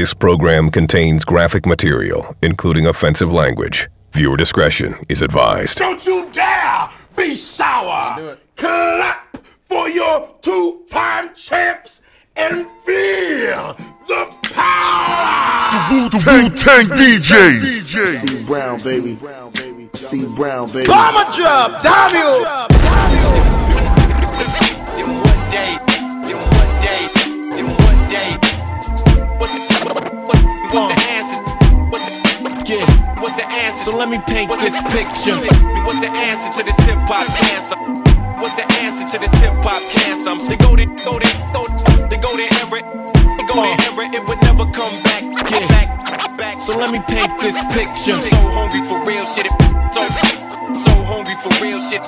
This program contains graphic material, including offensive language. Viewer discretion is advised. Don't you dare be sour. Clap for your two-time champs and feel the power. The Wu Tang DJs. C Brown, baby. C Brown, baby. Bomber drop, W. In one day, in one what's the answer? What's the, yeah, what's the answer? So let me paint What's this the, picture. What's the answer to this hip hop cancer? What's the answer to this hip hop cancer? I'm they go there, go there, go they go there ever, they go there ever. It would never come back, Yeah. back, back. So let me paint this picture. So hungry for real shit. It, so, so hungry for real shit.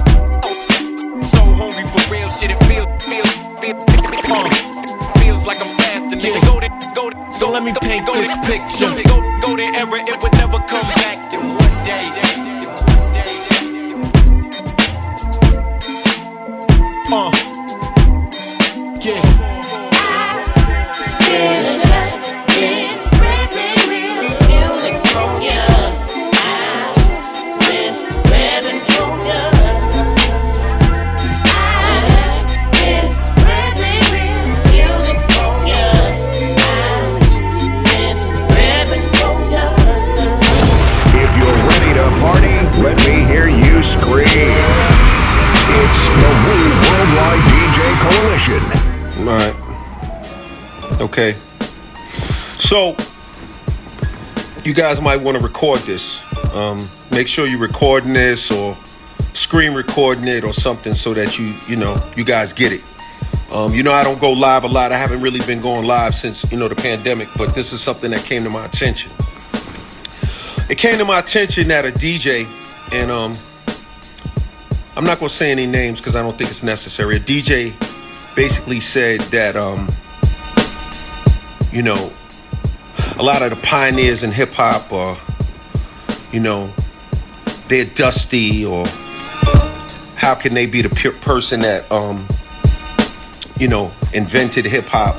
So hungry for real shit. It feel, feel, feel, uh, feels like I'm fasting. Nigga, Yeah. go there, go there. So go- let me go- paint go this there, picture. Go, go, go there ever. It would never come back. Then one day. then one day, Uh. Yeah. If scream. It's the Wu Worldwide DJ Coalition. All right. Okay. So, you guys might want to record this. Um, make sure you're recording this or screen recording it or something so that you, you know, you guys get it. Um, you know, I don't go live a lot. I haven't really been going live since, you know, the pandemic, but this is something that came to my attention. It came to my attention that a DJ, and um, I'm not to say any names because I don't think it's necessary. A DJ basically said that um, you know a lot of the pioneers in hip hop are you know they're dusty or how can they be the person that um, you know invented hip hop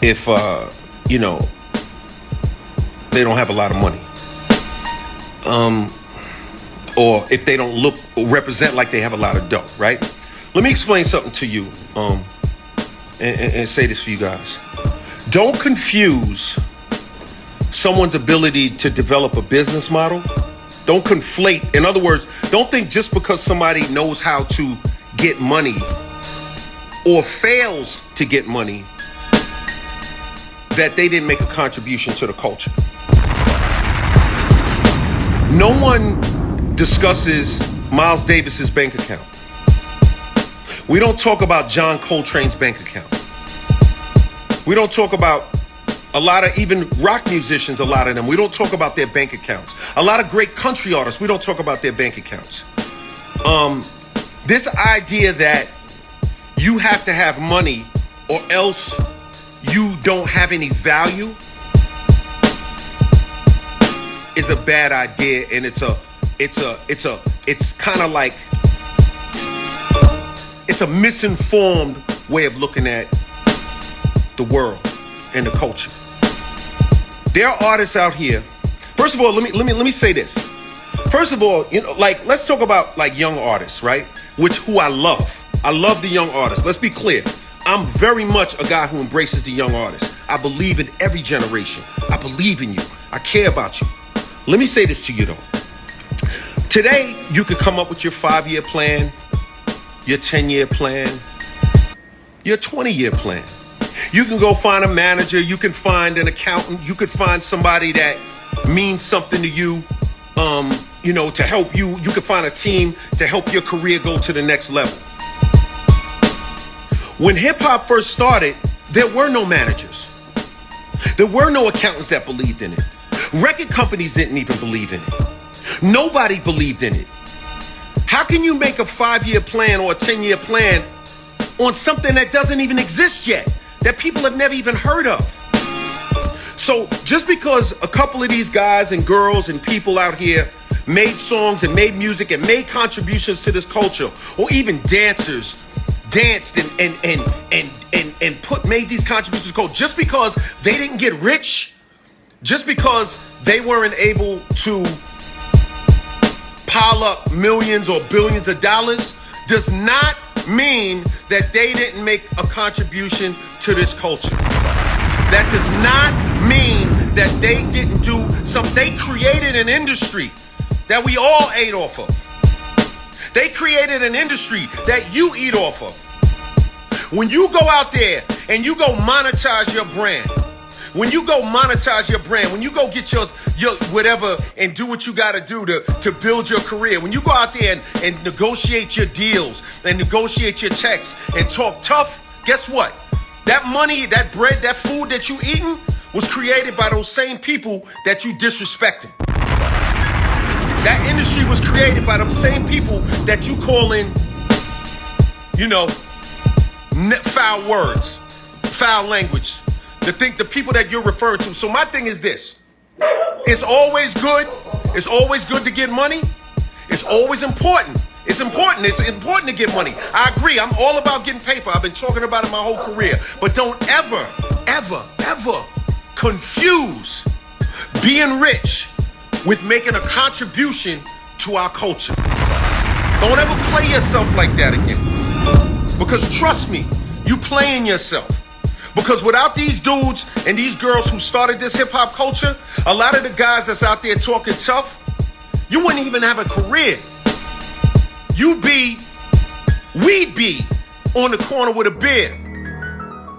if uh, you know they don't have a lot of money um, or if they don't look represent like they have a lot of dough, right? Let me explain something to you um, and, and- and say this for you guys. Don't confuse someone's ability to develop a business model. Don't conflate. In other words, don't think just because somebody knows how to get money or fails to get money that they didn't make a contribution to the culture. No one discusses Miles Davis's bank account. We don't talk about John Coltrane's bank account. We don't talk about a lot of even rock musicians, a lot of them. We don't talk about their bank accounts. A lot of great country artists, we don't talk about their bank accounts. Um, this idea that you have to have money or else you don't have any value is a bad idea and it's a it's a it's a it's kind of like it's a misinformed way of looking at the world and the culture. There are artists out here. First of all, let me let me let me say this. First of all, you know, like let's talk about like young artists, right? Which who I love. I love the young artists. Let's be clear. I'm very much a guy who embraces the young artists. I believe in every generation. I believe in you. I care about you. Let me say this to you though. Today, you could come up with your five year plan, your 10 year plan, your 20 year plan. You can go find a manager, you can find an accountant, you could find somebody that means something to you, um, you know, to help you. You could find a team to help your career go to the next level. When hip hop first started, there were no managers. There were no accountants that believed in it. Record companies didn't even believe in it. Nobody believed in it. How can you make a five year plan or a 10 year plan on something that doesn't even exist yet, that people have never even heard of? So just because a couple of these guys and girls and people out here made songs and made music and made contributions to this culture, or even dancers danced and and and and and, and put made these contributions go just because they didn't get rich, just because they weren't able to up millions or billions of dollars does not mean that they didn't make a contribution to this culture. That does not mean that they didn't do some they created an industry that we all ate off of. They created an industry that you eat off of. When you go out there and you go monetize your brand, when you go monetize your brand, when you go get your your whatever and do what you got to do to to build your career, when you go out there and, and negotiate your deals and negotiate your checks and talk tough, guess what? That money, that bread, that food that you eating was created by those same people that you disrespected. That industry was created by them same people that you call in, you know, foul words, foul language. To think the people that you're referring to. So my thing is this: it's always good. It's always good to get money. It's always important. It's important. It's important to get money. I agree. I'm all about getting paper. I've been talking about it my whole career. But don't ever, ever, ever confuse being rich with making a contribution to our culture. Don't ever play yourself like that again. Because trust me, you playing yourself. Because without these dudes and these girls who started this hip hop culture, a lot of the guys that's out there talking tough, you wouldn't even have a career. You'd be, we'd be on the corner with a beer,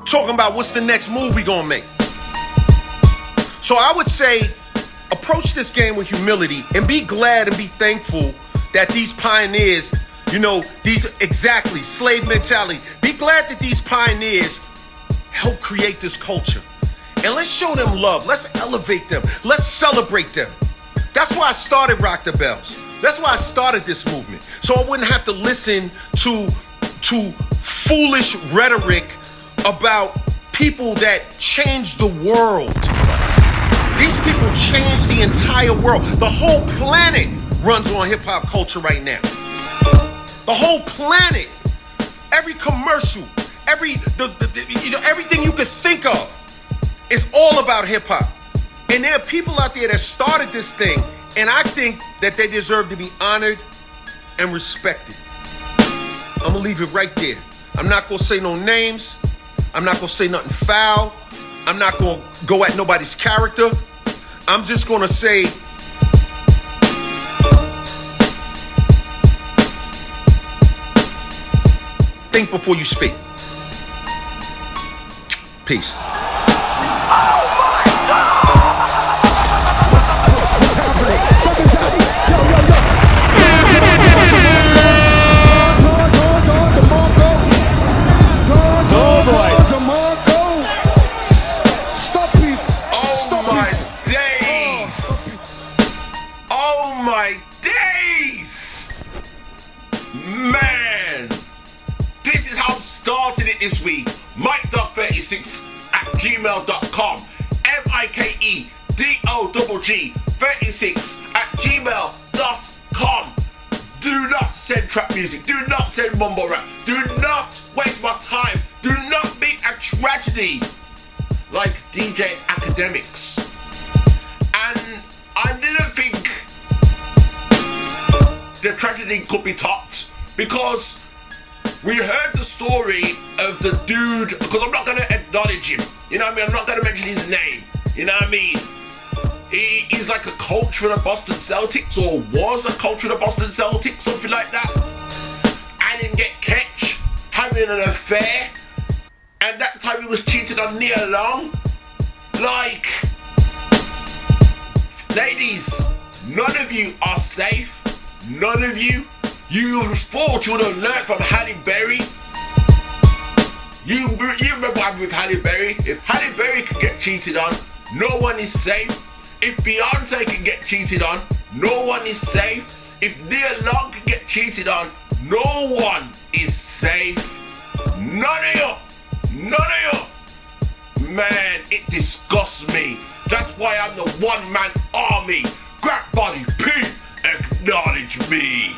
talking about what's the next move we gonna make. So I would say, approach this game with humility and be glad and be thankful that these pioneers, you know, these exactly slave mentality. Be glad that these pioneers help create this culture. And let's show them love. Let's elevate them. Let's celebrate them. That's why I started Rock the Bells. That's why I started this movement. So I wouldn't have to listen to to foolish rhetoric about people that changed the world. These people changed the entire world. The whole planet runs on hip hop culture right now. The whole planet. Every commercial, every the, the, the- you know everything you could think of is all about hip hop. And there are people out there that started this thing, and I think that they deserve to be honored and respected. I'm gonna leave it right there. I'm not gonna say no names. I'm not gonna say nothing foul. I'm not gonna go at nobody's character. I'm just gonna say think before you speak. Peace. gmail.com. M I K E D O G G 36 at gmail.com. Do not send trap music. Do not send mumble rap. Do not waste my time. Do not be a tragedy like DJ Akademiks. And I didn't think the tragedy could be topped because we heard the story of the dude, because I'm not going to acknowledge him. You know what I mean? I'm not going to mention his name. You know what I mean? He, is like a coach for the Boston Celtics, or was a coach for the Boston Celtics, something like that. I didn't get catch having an affair and that time he was cheated on Nia Long. Like, ladies, none of you are safe. None of you. You would have learned from Halle Berry. You, you remember what with Halle Berry? If Halle Berry could get cheated on, no one is safe. If Beyonce can get cheated on, no one is safe. If Nia Long can get cheated on, no one is safe. None of you. None of you. Man, it disgusts me. That's why I'm the one man army. Grant Body P, acknowledge me.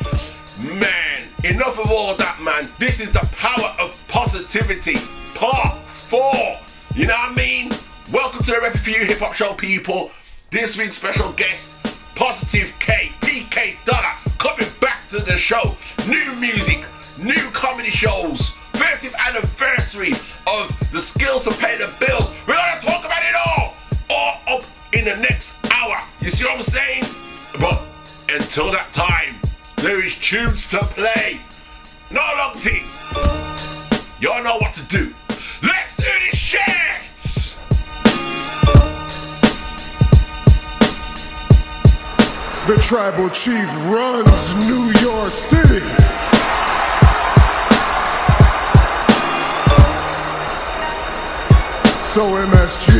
Man, enough of all that, man. This is the power of positivity, part four. You know what I mean? Welcome to the Rep for You Hip Hop Show, people. This week's special guest, Positive K, PK Dollar, coming back to the show. New music, new comedy shows, 30th anniversary of the skills to pay the bills. We're gonna talk about it all, all up in the next hour. You see what I'm saying? But until that time, there is tunes to play. No long thing. Y'all know what to do. Let's do this shit! The tribal chief runs New York City. So MSG,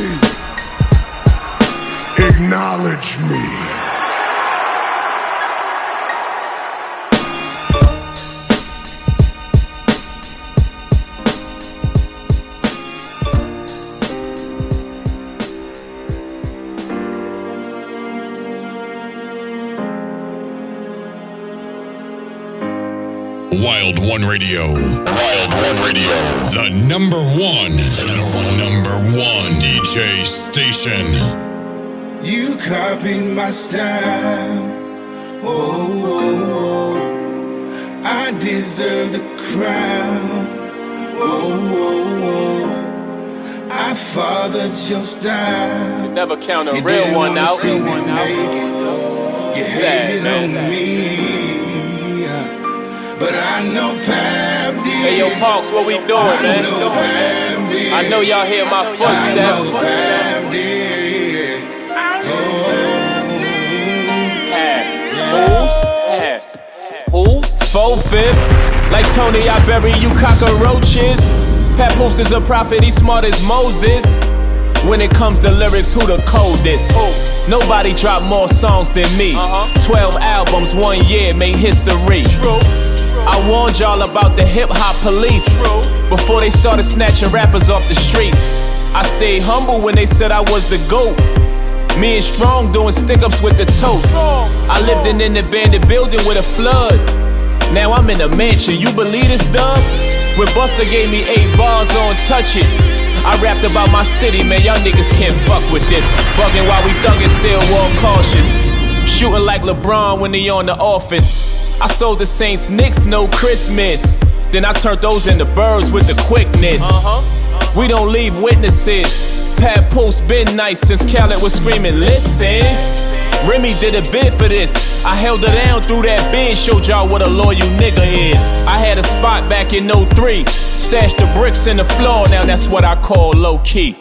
acknowledge me. Wild One Radio. Wild One Radio. The number one. The number one DJ station. You copied my style. Oh, oh, oh. I deserve the crown. Oh, oh, oh. I fathered your style. You never count a You real one out. see me make it. You Sad, hated man. on me. But I know Pap did. Hey, yo, Parks, what we doing, I man? know Pap did. I know y'all hear my footsteps. I know Pap did. Oh. Who's? Who's? Four fifth. Like Tony, I bury you cockroaches. Papoose is a prophet, he's smart as Moses. When it comes to lyrics, who the coldest? Nobody dropped more songs than me. Uh-huh. 12 albums, one year, made history. I warned y'all about the hip hop police before they started snatching rappers off the streets. I stayed humble when they said I was the GOAT. Me and Strong doing stick ups with the toast. I lived in an abandoned building with a flood. Now I'm in a mansion, you believe this, dub? When Busta gave me eight bars on Touch It, I rapped about my city, man. Y'all niggas can't fuck with this. Bugging while we thuggin', still walk cautious. Shooting like LeBron when he on the offense. I sold the Saints Knicks no Christmas. Then I turned those into birds with the quickness. Uh-huh. We don't leave witnesses. Papoose been nice since Khaled was screaming, listen. Remy did a bid for this. I held her down through that bid, showed y'all what a loyal nigga is. I had a spot back in 03. Stashed the bricks in the floor, now that's what I call low key.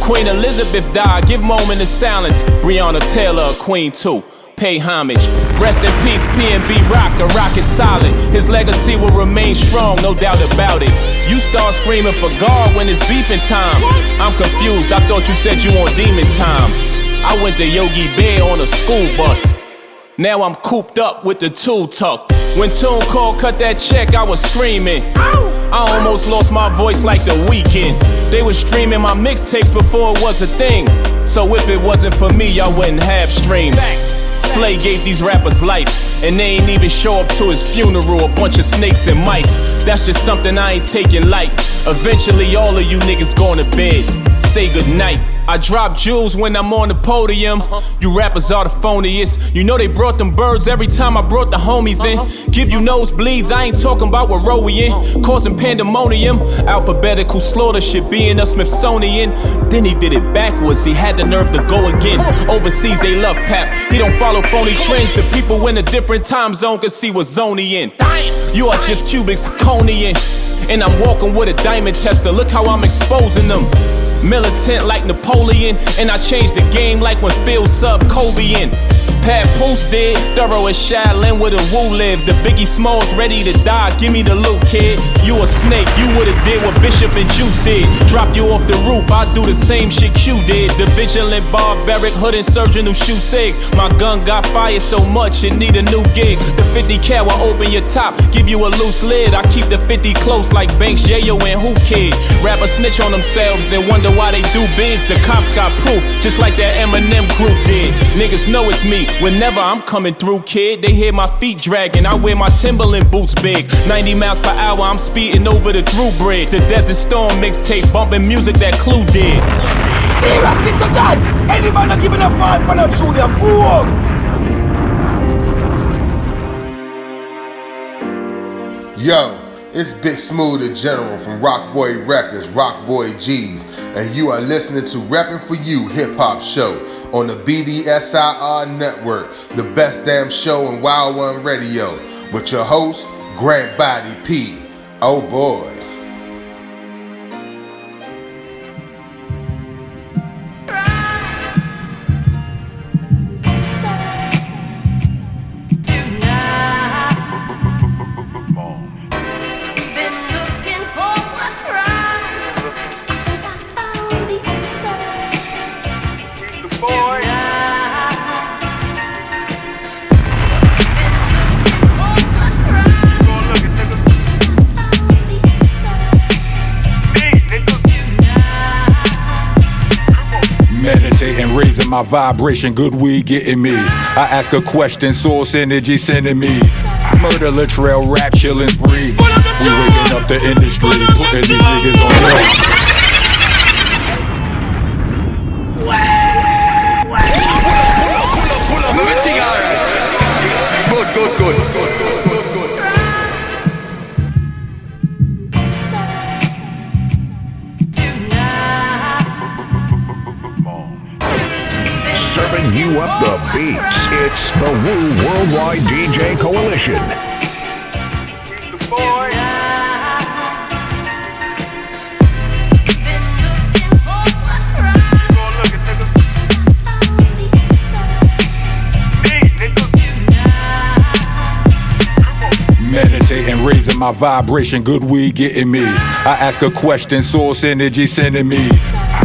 Queen Elizabeth died, give moment of silence. Breonna Taylor, a queen too. Pay homage. Rest in peace, PNB Rock. A rock is solid. His legacy will remain strong, no doubt about it. You start screaming for God when it's beefing time. I'm confused, I thought you said you on demon time. I went to Yogi Bear on a school bus. Now I'm cooped up with the tool tucked. When TuneCore cut that check, I was screaming. I almost lost my voice like the Weeknd. They were streaming my mixtapes before it was a thing. So if it wasn't for me, y'all wouldn't have streams. Slay gave these rappers life, and they ain't even show up to his funeral. A bunch of snakes and mice. That's just something I ain't taking light. Eventually, all of you niggas going to bed. Say goodnight. I drop jewels when I'm on the podium. You rappers are the phoniest. You know they brought them birds every time I brought the homies in. Give you nosebleeds, I ain't talking about what row we in. Causing pandemonium. Alphabetical slaughter should be in a Smithsonian. Then he did it backwards, he had the nerve to go again. Overseas, they love Pap. He don't follow phony trends. The people in a different time zone can see what zone he in. You are just cubic zirconian. And I'm walking with a diamond tester. Look how I'm exposing them. Militant like Napoleon, and I changed the game like when Phil sub Kobe in. Pat Poose did, thorough as Shaolin with a woo live. The Biggie Smalls ready to die, give me the loot, kid. You a snake, you would've did what Bishop and Juice did. Drop you off the roof, I do the same shit Q did. The vigilant barbaric hood insurgent who shoot six. My gun got fired so much it need a new gig. The 50 cal will open your top, give you a loose lid. I keep the 50 close like Banks, Yayo, and Whoo Kid. Rappers snitch on themselves, then wonder why they do bids. The cops got proof, just like that Eminem group did. Niggas know it's me. Whenever I'm coming through, kid, they hear my feet dragging. I wear my Timberland boots big. 90 miles per hour, I'm speeding over the through bridge. The Desert Storm mixtape, bumping music that Clue did. Seriously to God, any man not giving a fight for a junior, go on. Yo, it's Big Smooth the General from Rock Boy Records, Rock Boy G's, and you are listening to Repping for You Hip Hop Show on the BDSIR Network, the best damn show in Wild One Radio, with your host, Grant Body P. Oh boy. My vibration, good weed getting me. I ask a question, source energy sending me. Murder, Latrell, rap, chillin' spree. We waking up the industry, putting these niggas on the Wu Worldwide DJ Coalition. Meditating, raising my vibration, good weed getting me. I ask a question, source energy sending me.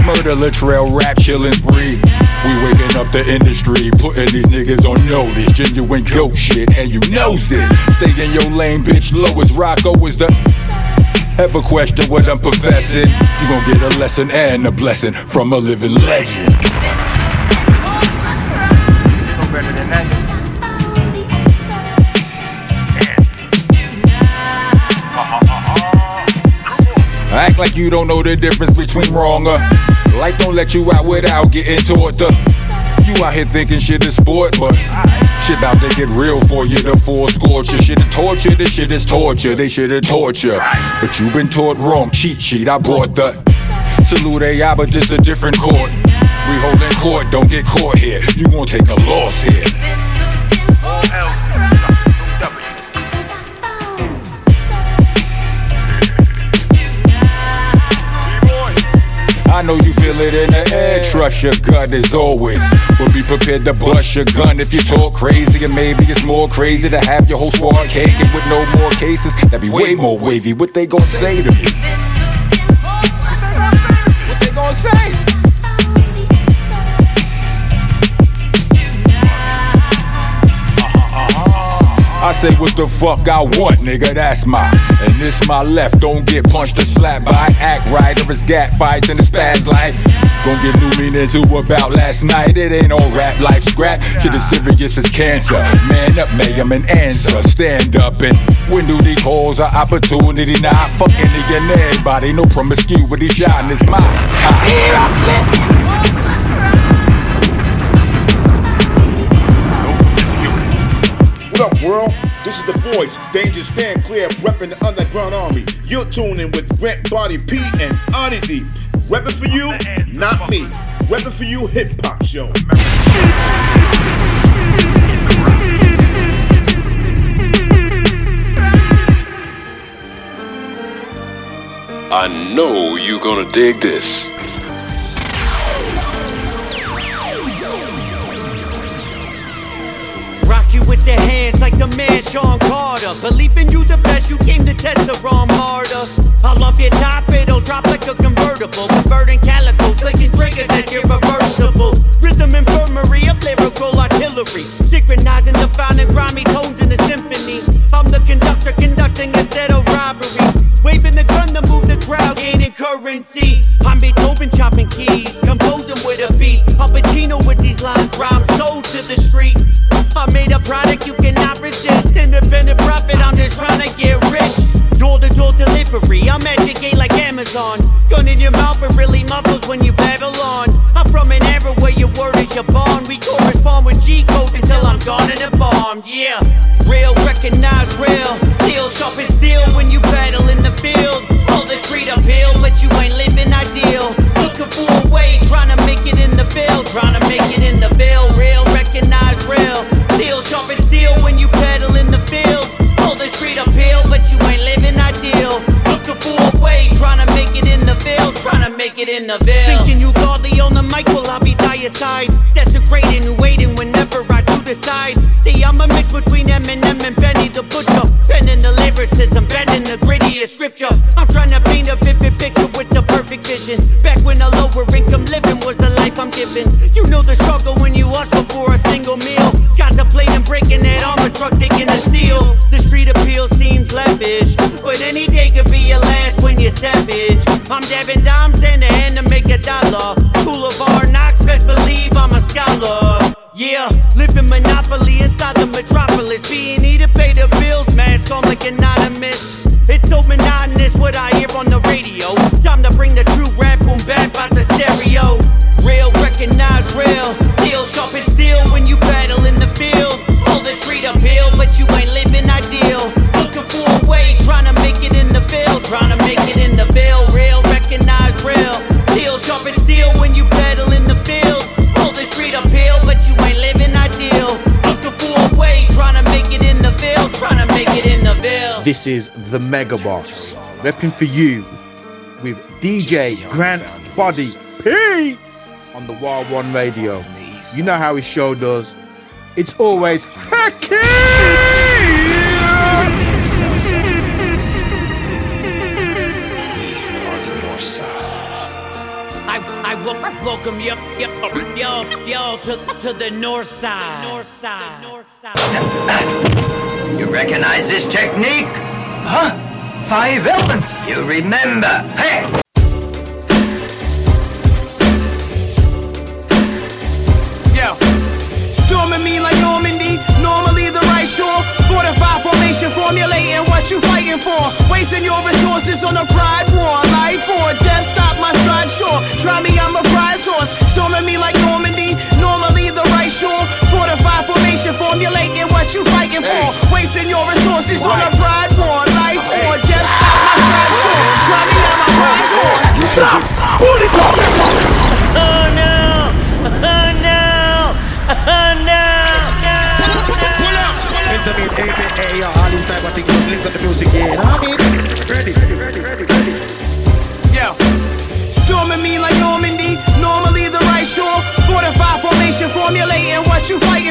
Murder, Latrell, rap, chillin' spree. We waking up the industry, putting these niggas on notice. Genuine goat shit, and you knows it. Stay in your lane, bitch. Low as Rocco is the. Ever question what I'm professing? You gon' get a lesson and a blessing from a living legend. Act like you don't know the difference between wrong or life don't let you out without getting taught the. You out here thinking shit is sport, but shit about to get real for you. The full scorcher, shit is torture. This shit is torture. They should have torture, but you been taught wrong. Cheat sheet, I brought the salute AI, but this a different court. We holding court, don't get caught here. You gon' take a loss here. I know you feel it in the air. Trust your gut as always. But be prepared to bust your gun if you talk crazy. And maybe it's more crazy to have your whole squad caking with no more cases. That'd be way more wavy. What they gonna say to me? What they gonna say? Say what the fuck I want, nigga, that's my And this my left, don't get punched or slapped by. Act right. Or it's gat fights and it's fast life. Gon' get new meaning to about last night. It ain't all rap life scrap. Shit as serious as cancer. Man up, may I'm an answer. Stand up and when duty calls are opportunity. Not fuck any and everybody No promiscuity, shine is my time. Here I slip. What up, world? This is the voice, Danjah Stand Clear, repping the underground army. You're tuning with Grant Body P and Oddity. Repping for you, not me. Repping for you, hip hop show. I know you're gonna dig this. You with the hands like the man Sean Carter. Believe in you the best, you came to test the wrong martyr. I'll off your top, it'll drop like a convertible. Converting calico, clicking triggers that irreversible. Rhythm infirmary of lyrical artillery. Synchronizing the fine and grimy tones in the symphony. I'm the conductor conducting a set of robberies. Waving the gun to move the crowd, gaining currency. I'm Beethoven chopping keys, composing with a beat. Al Pacino with these lines, rhyme sold to the streets. I made a product you cannot resist. Independent profit, I'm just trying to get rich. Door to door delivery, I'm educated like Amazon. Gun in your mouth, it really muffles when you Babylon. I'm from an era where your word is your bond. We correspond with G code until I'm gone and embalmed. Yeah, real, recognize real. Steel sharp and steel when you battle in the field. Hold the street uphill, but you ain't living ideal. Looking for a way, trying to make it in the Ville. Trying to make it in the Ville. Real, recognize real. Steel sharp and steel when you battle in the field. Hold the street uphill, but you ideal. Looking for a way, trying to make it in the Ville. Trying to make it in the Ville. Thinking you godly on the mic, well, I'll be by your side. Desecrating, waiting whenever I do decide. See, I'm a mix between Eminem and Benny the Butcher. Penning the lyricism, bending the grittiest scripture. I'm trying to paint a vivid picture with the perfect vision. Back when a lower income living I'm giving. You know the struggle when you hustle for a single meal. Contemplating breaking that armor truck, taking the steel. The street appeal seems lavish, but any day could be your last when you're savage. I'm dabbing dimes in the hand to make a dollar. School of hard knocks, best believe I'm a scholar. Yeah, living monopoly inside the metropolis. Being need to pay the bills, mask on like anonymous. It's so monotonous what I hear on the radio. Time to bring the true rap boom back by the stereo. Recognize real. Steel sharp and steel when you battle in the field. Hold the street uphill, but you ain't living ideal. Looking for a way, trying to make it in the Ville. Trying to make it in the Ville. Real, recognize real. Steel sharp and steel when you battle in the field. Hold the street uphill, but you ain't living ideal. Looking for a way, trying to make it in the Ville. Trying to make it in the Ville. This is the Mega Boss, repping for you with DJ Grant Body P on the Wild One Radio. You know how his show does. It's always I, I wel- welcome y'all, you, yo, yo, to, to the north side. North side. North side. You recognize this technique? Huh? Five elements. You remember. Hey! Normally the right shore. Fortified formation, formulating what you fighting for. Wasting your resources on a pride war. Life or death, stop my stride sure. Try me, I'm a prize horse. Storming me like Normandy, normally the right shore. Fortified formation, formulating what you fighting for. Wasting your resources on a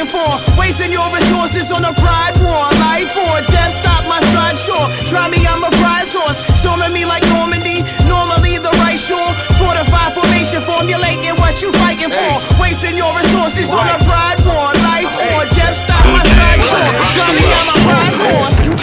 fighting for. Wasting your resources on a pride war. Life or death, stop my stride sure. Try me, I'm a prize horse. Storming me like Normandy, normally the right shore. Fortified formation, formulating what you fighting for. Wasting your resources on a pride war. Life or death, stop my stride sure. Try me,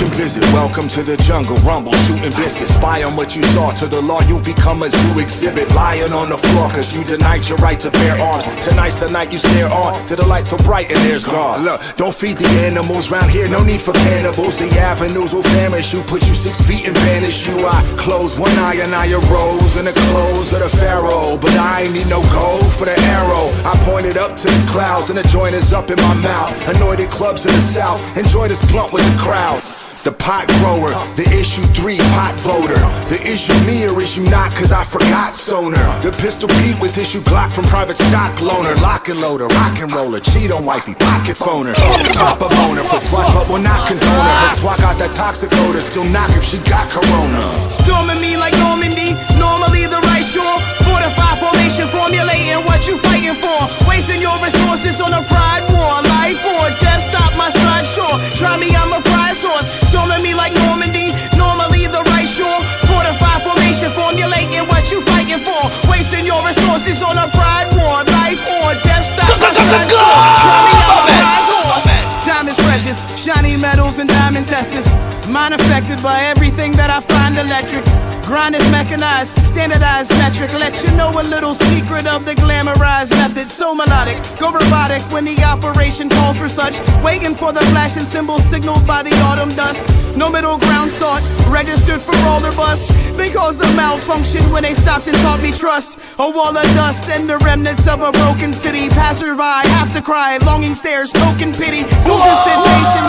can visit. Welcome to the jungle. Rumble, shooting biscuits. Spy on what you saw. To the law, you become a zoo exhibit. Lying on the floor, cause you denied your right to bear arms. Tonight's the night you stare on. To the light so bright and there's God. Look, don't feed the animals round here. No need for cannibals. The avenues will famish you. Put you six feet and vanish you. I close one eye and I arose in the clothes of the pharaoh. But I ain't need no gold for the arrow. I pointed up to the clouds and the joint is up in my mouth. Anointed clubs in the south. Enjoy this blunt with the crowd. The pot grower, the issue three pot voter. The issue me or issue not, cause I forgot stoner. The pistol Pete with issue Glock from private stock loaner. Lock and loader, rock and roller, cheat on wifey, pocket phoner. A boner for twice, but will not condone her. Her twat got that toxic odor, still knock if she got corona. Storming me like Normandy, Fortified formulating what you fighting for. Wasting your resources on a pride war. Life or death, stop my stride sure. Try me, I'm a prize horse. Storming me like Normandy, normally the right shore. Fortified formation, formulating what you fighting for. Wasting your resources on a pride war. Life or death, stop my stride sure. Try me, I'm a prize horse. Time is precious, shiny metals and diamond testers. Mind affected by everything that I find electric. Grind is mechanized, standardized metric. Let you know a little secret of the glamorized method. So melodic, go robotic when the operation calls for such. Waiting for the flashing symbol signaled by the autumn dust. No middle ground sought, registered for all or bust. Because of malfunction when they stopped and taught me trust. A wall of dust and the remnants of a broken city. Passerby have to cry, longing stares, token pity. Soldiers sit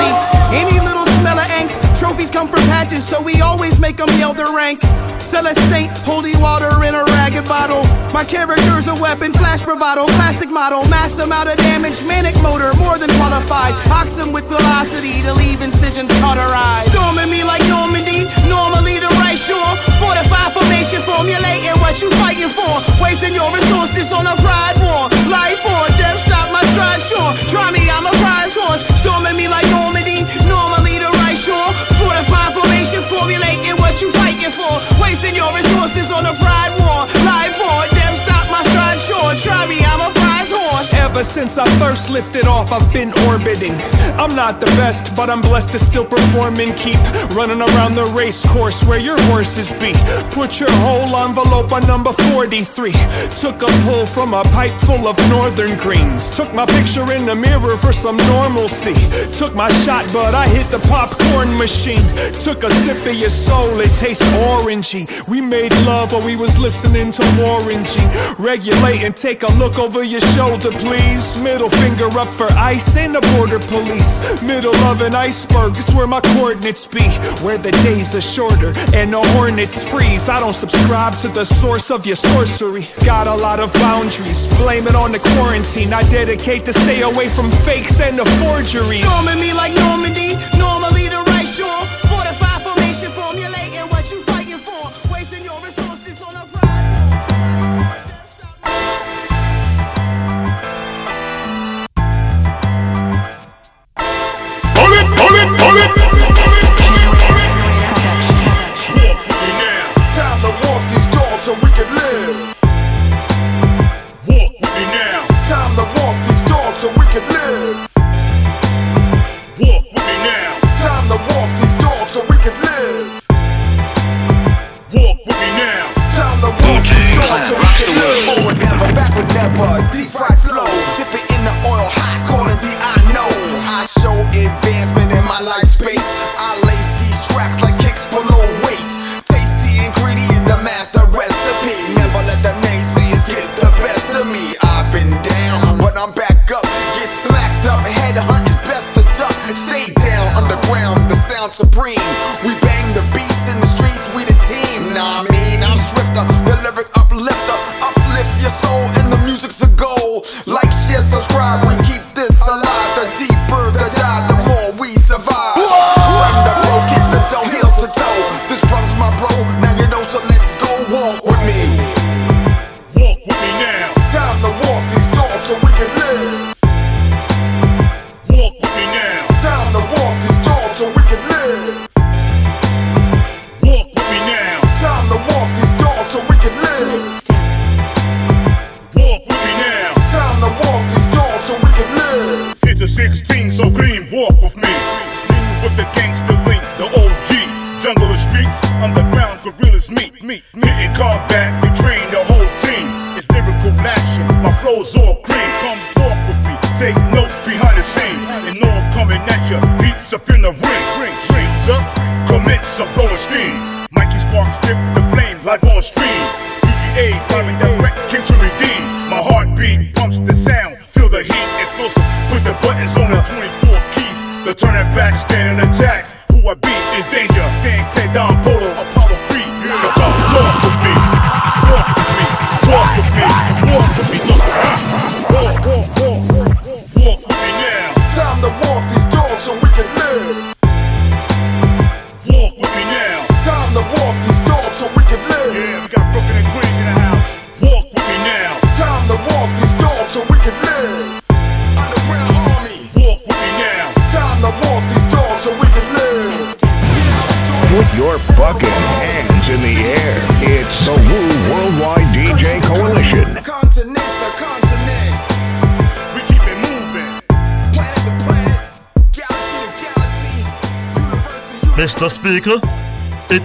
patiently. Any little smell of angst, trophies come from patches, so we always make them yell their rank. Sell a saint, holy water in a ragged bottle. My character's a weapon, flash bravado, classic model, mass amount of damage, manic motor, more than qualified. Oxen with velocity to leave incisions cauterized. Storming me like Normandy, normally the right shore. Fortified formation, formulating what you fighting for. Wasting your resources on a pride war. Life or death, stop my stride, sure. Try me, I'm a prize horse. Storming me like you fighting for. Wasting your resources on a pride war. Since I first lifted off, I've been orbiting. I'm not the best, but I'm blessed to still perform and keep running around the race course where your horses be. Put your whole envelope on number 43. Took a pull from a pipe full of northern greens. Took my picture in the mirror for some normalcy. Took my shot, but I hit the popcorn machine. Took a sip of your soul, it tastes orangey. We made love while we was listening to Warren G. Regulate and take a look over your shoulder, please. Middle finger up for ice and the border police. Middle of an iceberg is where my coordinates be. Where the days are shorter and the hornets freeze. I don't subscribe to the source of your sorcery. Got a lot of boundaries. Blame it on the quarantine. I dedicate to stay away from fakes and the forgeries. Storming me like Normandy, normally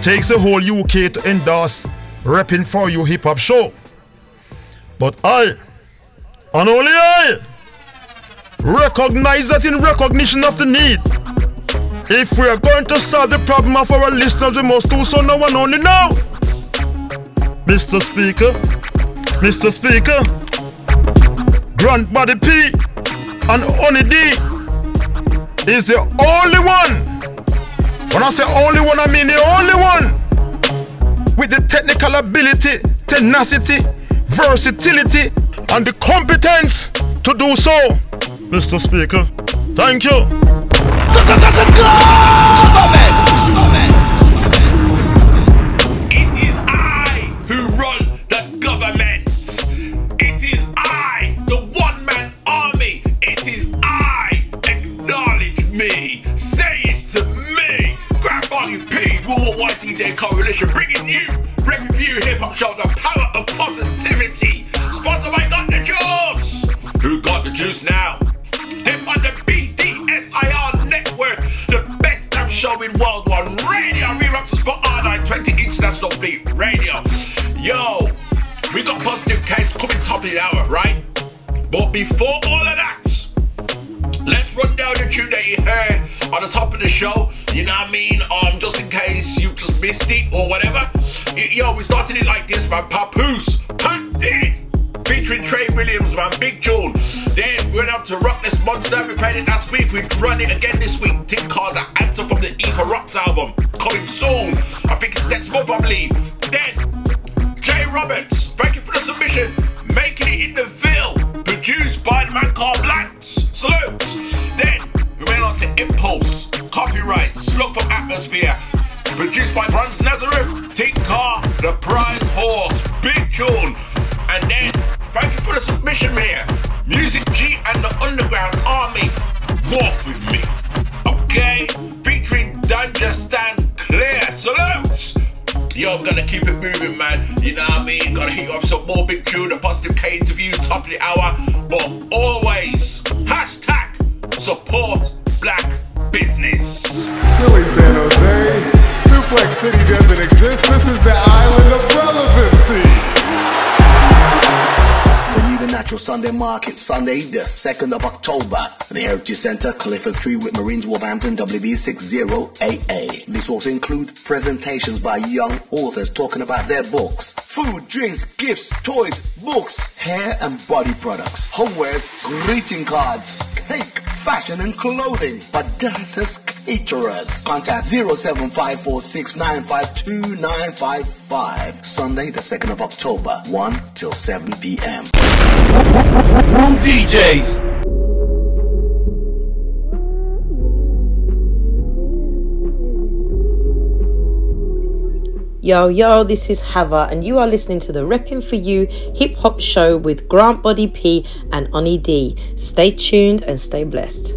takes the whole UK to endorse Repping for You Hip Hop Show. But I, and only I, recognize that in recognition of the need. If we are going to solve the problem of our listeners, we must do so now and only now. Mr. Speaker, Mr. Speaker, Grant Body P and Oni D is the only one. When I say only one, I mean the only one with the technical ability, tenacity, versatility, and the competence to do so. Mr. Speaker, thank you. Worldwide Coalition, bringing you Review Hip Hop Show, the power of positivity. Sponsored by Got Da Juice. Who got the juice now? Them on the BDSIR network, the best damn show in World One Radio. We rock the spot on 20 International Fleet Radio. Yo, we got Positive K coming top of the hour, right? But before all of that, run down the tune that you heard on the top of the show. You know what I mean? Um, just in case you just missed it or whatever. Yo, we started it like this, man. Papoose, Pap Did featuring Trey Williams, man, big tune. Then we went up to Rockness Monsta, we played it last week, we run it again this week. Called The Answer from the E for Rocks album, coming soon. I think it's next month, I believe. Then, Jay Roberts, thank you for the submission. Making it in the produced by the man called Blanks. Salute. Then, we went on to Empuls, Copywrite, Slug from Atmosphere. Produced by Franz Nazareth, Tink Car, The Prize Horse, Big Tune. And then, thank you for the submission here. Musik G and the Underground Army, walk with me. Okay? Featuring Danjah Stand Clear. Salute! Yo, we're gonna keep it moving, man. You know what I mean? Hit you off some more big tune, a positive K interview, top of the hour. But always, hashtag support black business. Silly San Jose. Suplex City doesn't exist. This is the island of relevancy. Natural Sunday Market, Sunday, the 2nd of October. The Heritage Center, Clifford Street with Marines Wolverhampton, WV60AA. This also include presentations by young authors talking about their books. Food, drinks, gifts, toys, books, hair and body products, homewares, greeting cards, cake, fashion and clothing. Badass's Caterers. Contact 07546952955. Sunday, the 2nd of October, 1 till 7 p.m. Room DJs. Yo, yo, this is Hava, and you are listening to the Reppin' For You hip hop show with Grant Body P and Oni D. Stay tuned and stay blessed.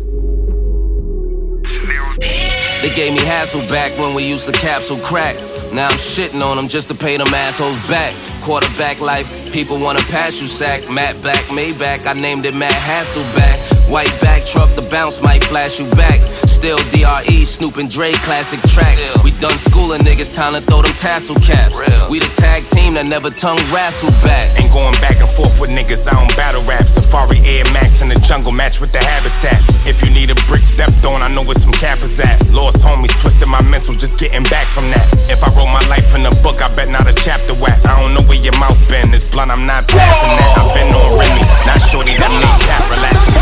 They gave me hassle back when we used to capsule crack. Now I'm shitting on them just to pay them assholes back. Quarterback life, people wanna pass you sack. Matt Black, Maybach, I named it Matt Hasselbeck. White back truck, the bounce might flash you back. Still DRE, Snoop and Dre classic track. We done schooling niggas, time to throw them tassel caps. We the tag team that never tongue wrestle back. Ain't going back and forth with niggas, I don't battle rap. Safari Air Max in the jungle, match with the habitat. If you need a brick stepped on, I know where some cappers at. Lost homies, twisted my mental, just getting back from that. If I wrote my life in a book, I bet not a chapter whack. I don't know where your mouth been, this blunt, I'm not passing that. I've been on Remy, not shorty that made cap, relax,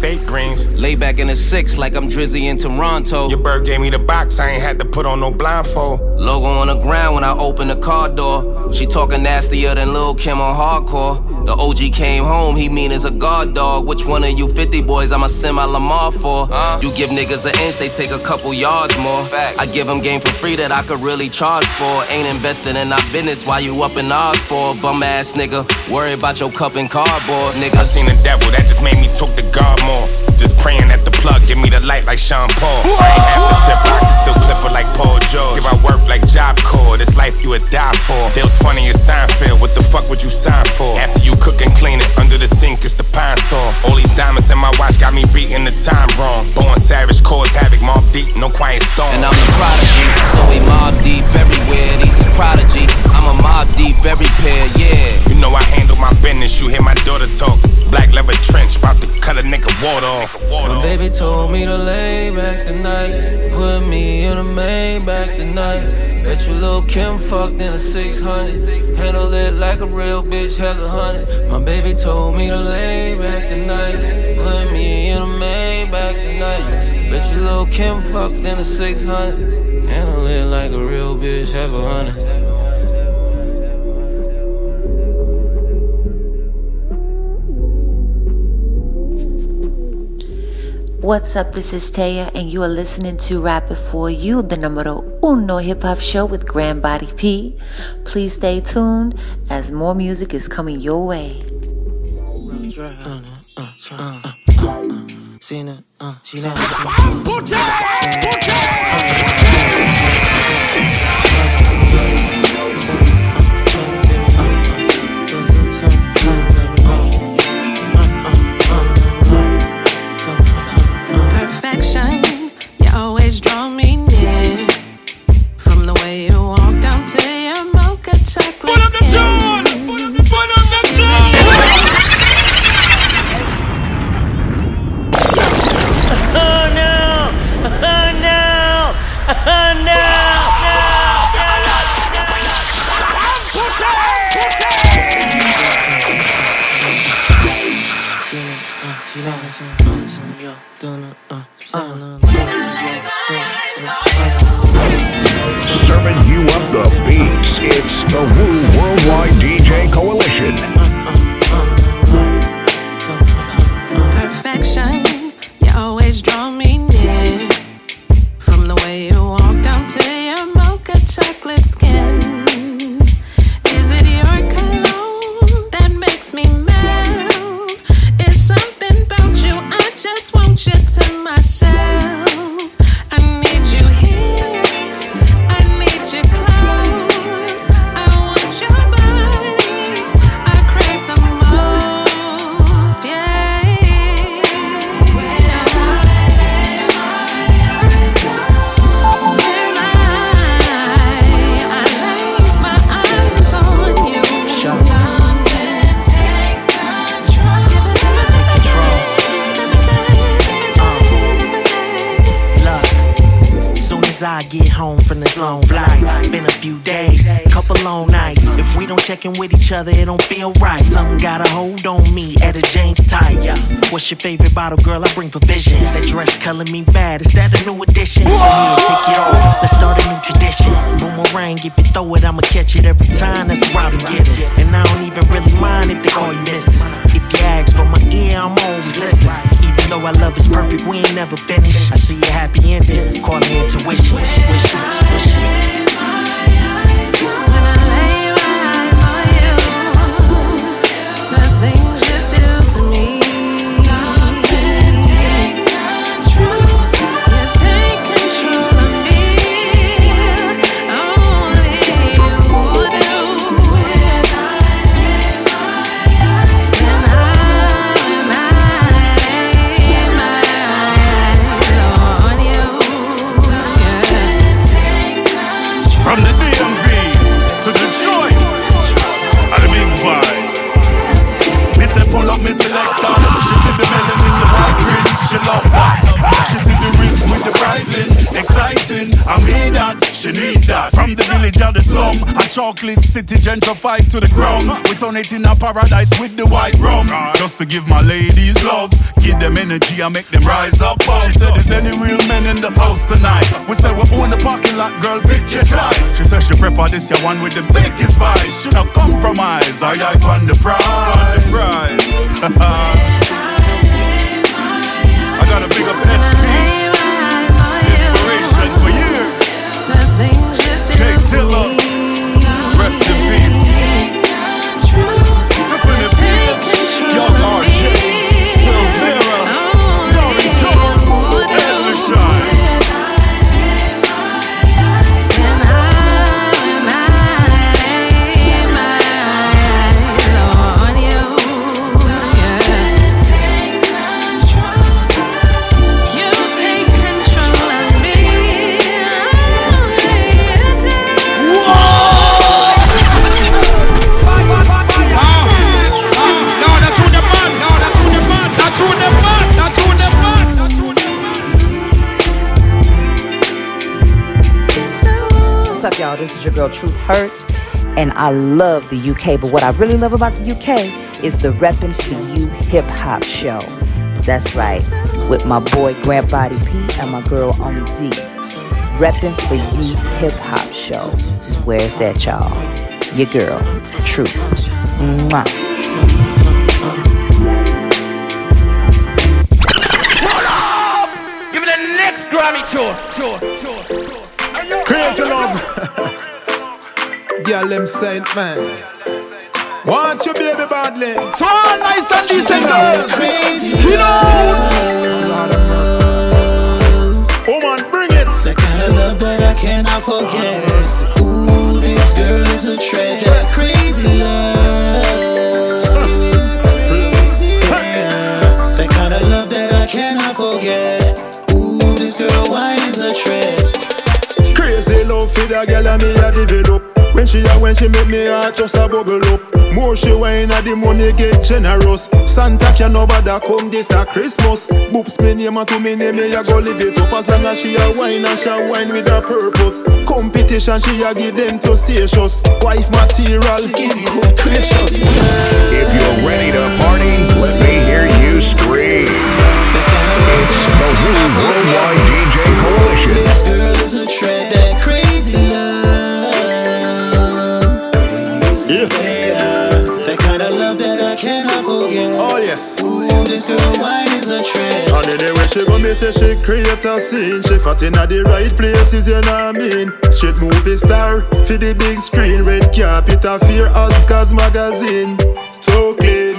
steak greens. Lay back in the six like I'm Drizzy in Toronto. Your bird gave me the box, I ain't had to put on no blindfold. Logo on the ground when I open the car door. She talking nastier than Lil Kim on hardcore. The OG came home, he mean as a guard dog. Which one of you 50 boys I'ma send my Lamar for? You give niggas an inch, they take a couple yards more. I give them game for free that I could really charge for. Ain't investing in our business why you up in ours for. Bum ass nigga, worry about your cup and cardboard, nigga. I seen the devil, that just made me talk to God more just praying at the plug give me the light like Sean Paul. I ain't have the tip, I can still clip it like Paul George. Give I work like Job Corps, this life you would die for. They was funny as Seinfeld, what the fuck would you sign for? After you cook and clean it, under the sink is the Pine-Sol. All these diamonds in my watch got me reading the time wrong. Born savage, cause havoc, Mobb Deep, no quiet storm. And I'm a prodigy, so we mob deep everywhere. These is prodigy, I'm a mob deep every pair, yeah. You know I handle my business, you hear my daughter talk. Black leather trench, about to cut a nigga water off told me to lay back tonight. Put me in a Maybach tonight. Bet you little Kim fucked in a 600. Handle it like a real bitch, hella hundred. My baby told me to lay back tonight. Put me in a Maybach tonight. Bet you little Kim fucked in a 600. Handle it like a real bitch, have a hundred. What's up? This is Taya, and you are listening to Rap It For You, the numero uno hip hop show with Grant Body P. Please stay tuned as more music is coming your way. perfection. The Wu Worldwide DJ Coalition. Perfection. You always draw me near. From the way you walk down to your mocha chocolate couple long nights. If we don't check in with each other, it don't feel right. Something got a hold on me at a James. Yeah. What's your favorite bottle, girl? I bring provisions. That dress color me bad. Is that a new addition? Go ahead, take it off. Let's start a new tradition. Boomerang, if you throw it, I'ma catch it every time. That's Robin get it. And I don't even really mind if they call you missus. If you ask for my ear, I'm always listen. Even though our love is perfect, we ain't never finished. I see a happy ending. Call it intuition. Wishing, wishing. The exciting. I mean that, she need that. From the village of the slum, a chocolate city gentrified to the ground. We turn it in a paradise with the white rum. Just to give my ladies love, give them energy and make them rise up. She said, Is any real men in the house tonight? We said we're own the parking lot, girl, pick your choice. She said she prefer this year one with the biggest vice. She not compromise. I I on the prize. I got a big up SP. Is your girl Truth Hurts, and I love the UK. But what I really love about the UK is the Reppin' for You hip hop show. That's right, with my boy Grant Body P and my girl Oni D. Reppin' for You hip hop show is where it's at, y'all. Your girl, Truth. Mwah. Give me the next Grammy tour. tour, tour, tour. Crazy love. Girl, them saint man. Want you, baby, badly. So all nice and decent girls. You Woman, bring it. The kind of love that I cannot forget. Ooh, this girl is a treasure. Crazy love. Yeah. That kind of love that I cannot forget. Ooh, this girl, why is a treasure? Crazy love for the girl and me a develop. When she a when she make me heart just a bubble up. More she wine at the money get generous. Santa can no bother come this a Christmas. Boops me name and to me name me a go live it up as long as she a wine and she a wine with a purpose. Competition she a give them to stations. Wife material, good gracious. If you're ready to party, let me hear you scream. It's the Wu Worldwide DJ Coalition. She go me say she create a scene. She fat in the right places, you know what I mean. Straight movie star for the big screen. Red carpet a fear Oscars magazine. So clean,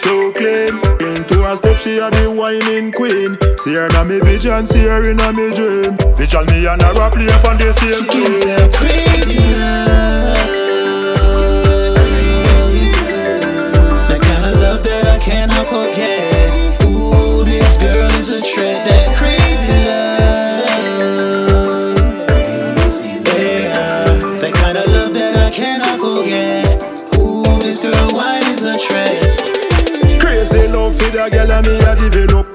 so clean. Into her step, she a the whining queen. See her na me vision, see her in a me dream. Vision me and her a play up on the same me team. that crazy love. That kind of love that I cannot forget. Ooh, this girl is a treasure. That crazy love. That kind of love that I cannot forget. Ooh, this girl, a? Crazy love for the girl me develop.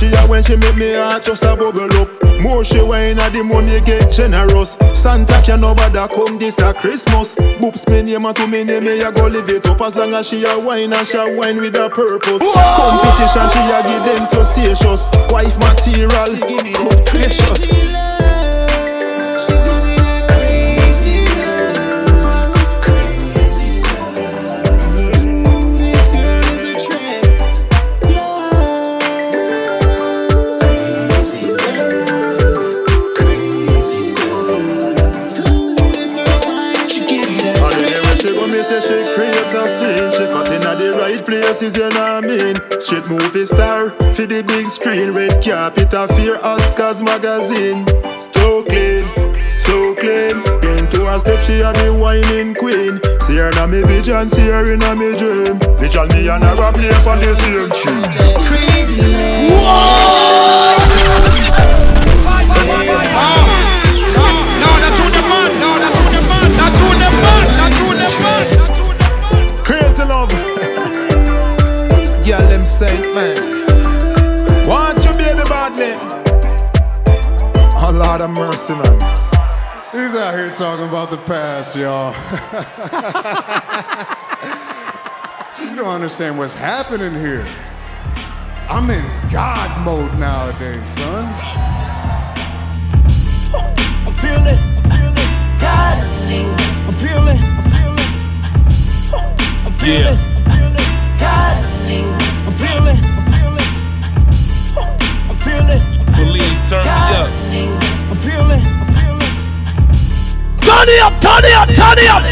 She a when she make me heart just a bubble up. More she wine and the money get generous. Santa can no bother come this a Christmas. Boops me name and to me name me a go live it up as long as she a wine and she a wine with a purpose. Competition she a give them to stations. Wife material, good gracious. Right places, you know what I mean. Straight movie star for the big screen. Red carpet a fear Oscars magazine. So clean, so clean. Into her step, she a the whining queen. See her na me vision, see her in a me dream. Vision me and her a play on the same tune. Crazy love. Crazy them man. Want you, baby, badly. Oh, Lord of mercy, man. He's out here talking about the past, y'all. you don't understand what's happening here. I'm in God mode nowadays, son. I'm feeling, I'm feeling godly. I'm feeling, I'm feeling, I'm feeling, I'm feeling godly. I'm feeling, I'm feeling, I'm feeling, Believe, turn me up. I'm feeling, I'm feeling. Turn it up, turn it up, turn it up.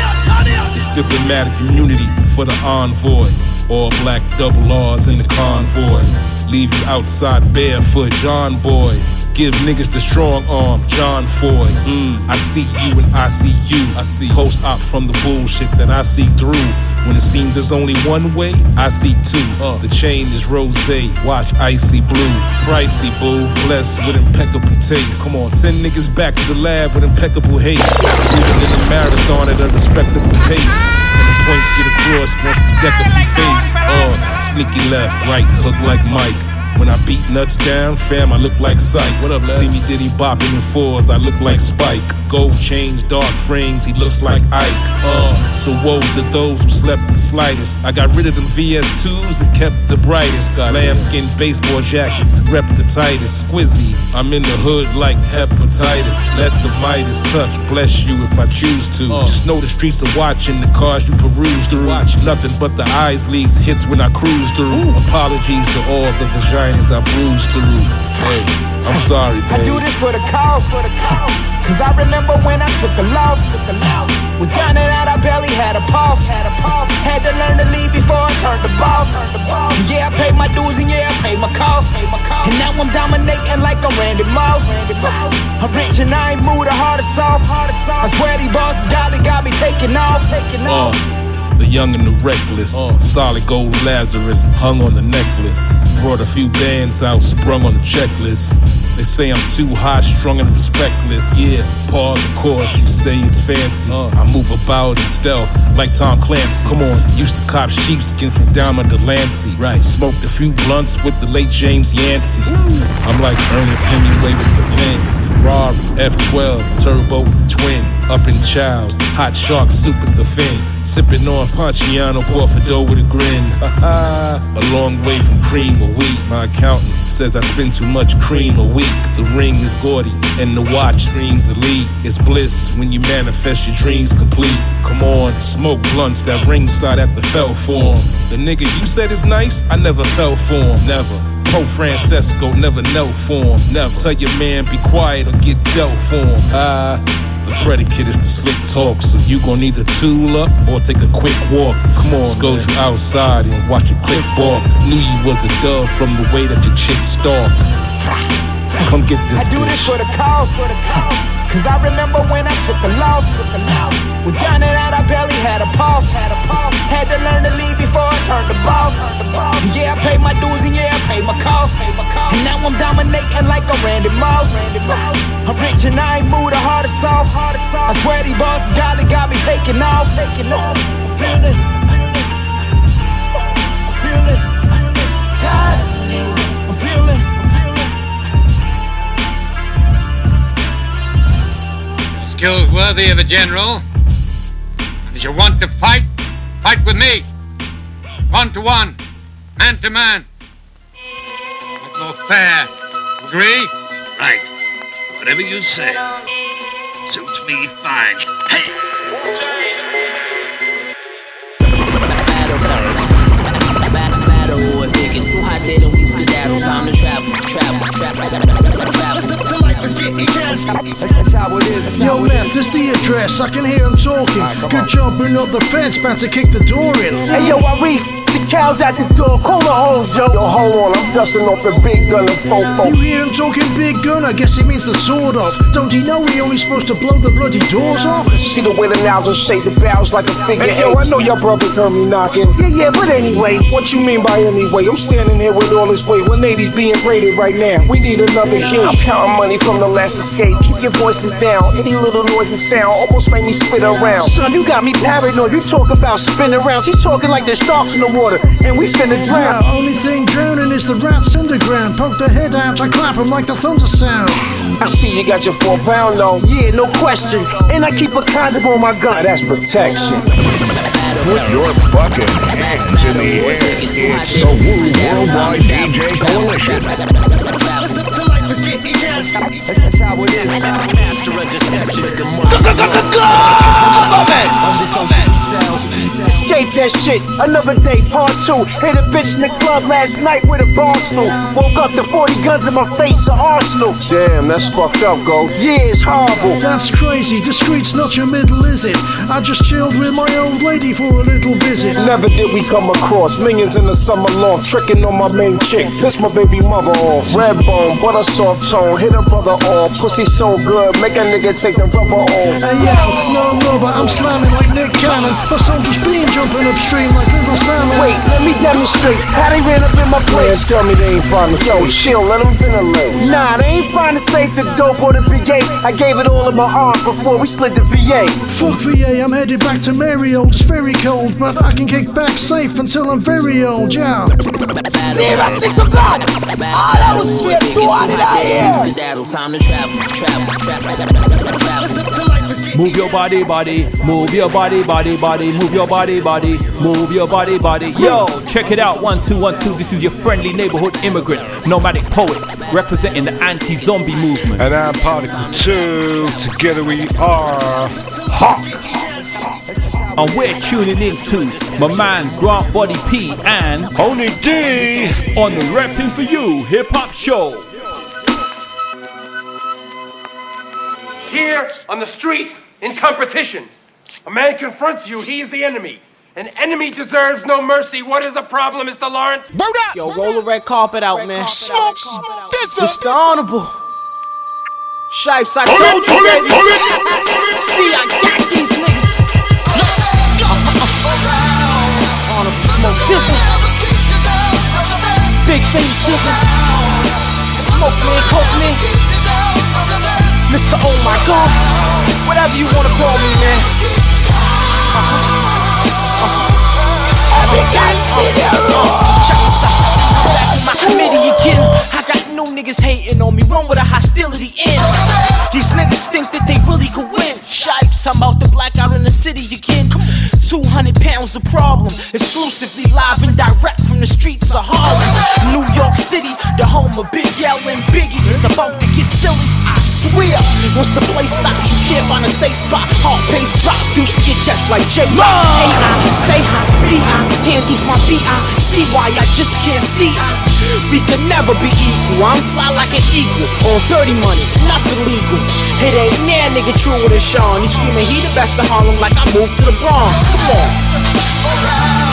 It's diplomatic immunity for the envoy. All black double R's in the convoy. Leave you outside barefoot, John Boy. Give niggas the strong arm, John Foy. Mm, I see you and I see you. I see post op from the bullshit that I see through. When it seems there's only one way, I see two. The chain is rose, watch icy blue. Pricey boo, blessed with impeccable taste. Come on, send niggas back to the lab with impeccable haste. Moving in the marathon at a respectable pace. And the points get across once the deck of face. Oh, sneaky left, right hook like Mike. When I beat nuts down, fam, I look like Psych. What up, See me Diddy bopping in fours, I look like Spike. Gold chains, dark frames, he looks like Ike. Uh, so woe to those who slept the slightest. I got rid of them VS2s and kept the brightest. Got lambskin baseball jackets, rep the tightest. Squizzy, I'm in the hood like hepatitis. Let the Midas touch, bless you if I choose to. Uh. Just know the streets are watching the cars you peruse through. Watch nothing but the eyes leads hits when I cruise through. Apologies to all the vaginas I bruised through. Hey, I'm sorry, I do this for the cause, for the cause. Cause I remember when I took a loss. Took a loss. Was down and out, I barely had a pulse. Had a pulse. Had to learn to lead before I turned the boss. Yeah, I paid my dues and yeah, I paid my costs. And now I'm dominating like a Randy Moss. I'm rich and I ain't moved the hardest off. I swear these bosses got, got me taking off. Taking Uh, off. The young and the reckless. Oh. Solid gold Lazarus hung on the necklace. Brought a few bands out, sprung on the checklist. They say I'm too high strung and respectless. Yeah, pause, of course, you say it's fancy. Oh. I move about in stealth like Tom Clancy. Come on, used to cop sheepskin from down on Delancey. Right, smoked a few blunts with the late James Yancey. I'm like Ernest Hemingway with the pen. Ferrari F12, turbo with the twin. Up in Chow's, hot shark soup with the fin. Sipping on Ponchiano Porfido with a grin. a long way from cream or wheat. My accountant says I spend too much cream a week. The ring is gaudy and the watch screams elite. It's bliss when you manifest your dreams complete. Come on, smoke blunts that ringside at the Felt Forum. The nigga you said is nice, I never fell for him, never. Pope Francesco never knelt for him. Never. Tell your man be quiet or get dealt for him. Ah. The predicate is the slick talk, so you gon' either tool up or take a quick walk. Come on, go you outside and watch your click walk. Knew you was a dub from the way that your chick stalk. Come get this I do this bitch. for the cause, for the cause. Cause I remember when I took a loss. A. Was down and out, I barely had a pulse. Had a to learn to lead before I turned the boss. Yeah, I paid my dues and yeah, I paid my costs. And now I'm dominating like a Randy Moss. I'm rich and I ain't moved the hardest off. I swear these bosses got, they got me. Taking off. I'm feeling. Skills worthy of a general. And if you want to fight, fight with me. One to one, man to man. Much more fair. Agree? Right. Whatever you say. Suits me fine. Battle That's how it is. Yo, Meth, this the address. I can hear him talking. Ah, Good job bringing up the fence, about to kick the door in. Hey yo, I read the cows at the door. Call the hoes, yo. Yo, hold on, I'm dusting off the big gun and fofo. You hear him talking big gun? I guess he means the sword off. Don't he know he only supposed to blow the bloody doors off? See the way the nozzle shake the barrels like a figure Hey, yo, I know your brothers heard me knocking. Yeah, yeah, but anyway. What you mean by anyway? I'm standing here with all this weight. 180's being raided right now. We need another hit. I'm counting money from the last escape. Keep your voices down. Any little noises sound almost made me spit around. Son, you got me paranoid. You talk about spinning rounds. He's talking like there's sharks in the water, and we finna drown. Yeah, only thing drowning is the rats underground. Poke their head out, I clap 'em like the thunder sound. I see you got your four pound though. Yeah, no question. And I keep a condom on my gun. That's protection. Put your fucking hands in the air. It's the Wu Worldwide DJ Coalition. That's how it is. Master of deception. Escape that shit. Another day, part two. Hit a bitch in the club last night with a bar stool. Woke up to 40 guns in my face, the arsenal. Damn, that's fucked up, Ghost. Yeah, it's horrible. That's crazy. Discreet's not your middle, is it? I just chilled with my old lady for a little visit. Never did we come across minions in the summer long, tricking on my main chick. This my baby mother off. Red bone, but a soft tone, hit a brother off. Pussy so good, make a nigga take the rubber off. Hey yo, no rubber, I'm slamming like Nick Cannon. My soldier's beam jumping up upstream like little salmon. Wait, let me demonstrate how they ran up in my place. Man, tell me they ain't find the Yo, chill, let them ventilate. Nah, they ain't find the safe, the dope or the VA. I gave it all in my arm before we slid the VA. Fuck VA, I'm headed back to Merry old. It's very cold, but I can kick back safe until I'm very old, yeah. Seriously to God, all I was straight to what did I hear? Move your body, body, move your body, body, body, move your body, body, move your body, body. Yo, check it out. One, two, one, two. This is your friendly neighborhood immigrant, nomadic poet, representing the anti-zombie movement. And I'm Particle 2. Together we are Hawk. And we're tuning in to my man Grant Body P and Only D on the Repping for You Hip Hop Show. Here on the street, in competition, a man confronts you, he's the enemy. An enemy deserves no mercy. What is the problem, Mr. Lawrence? Yo, roll the red carpet out, man. Smoke this up. Mr. Honorable. Shipes, I Hold told it, you, hold it, baby. hold it. See, I got these niggas. Honorable smoke this. Big face different. Smoke man, coke man. Mr. Oh my God. Whatever you wanna call me, man. Every guy's Check this out. Back in my committee again. I got new niggas hating on me, one with a hostility in. These niggas think that they really could win. Shipes, I'm out the black out in the city again. 200 pounds of problem, exclusively live and direct from the streets of Harlem. New York City, the home of Big L and Biggie. It's about to get silly, I swear. Once the place stops, you can't find a safe spot. Heart pace drop, deuce your chest like J Rock. AI, stay high, B.I. Handles my B.I. See why I just can't see. We could never be equal. I'm fly like an equal. On 30 money, nothing legal. It ain't near nigga true with a Sean. He screaming he the best of Harlem like I moved to the Bronx. Come on. Alright.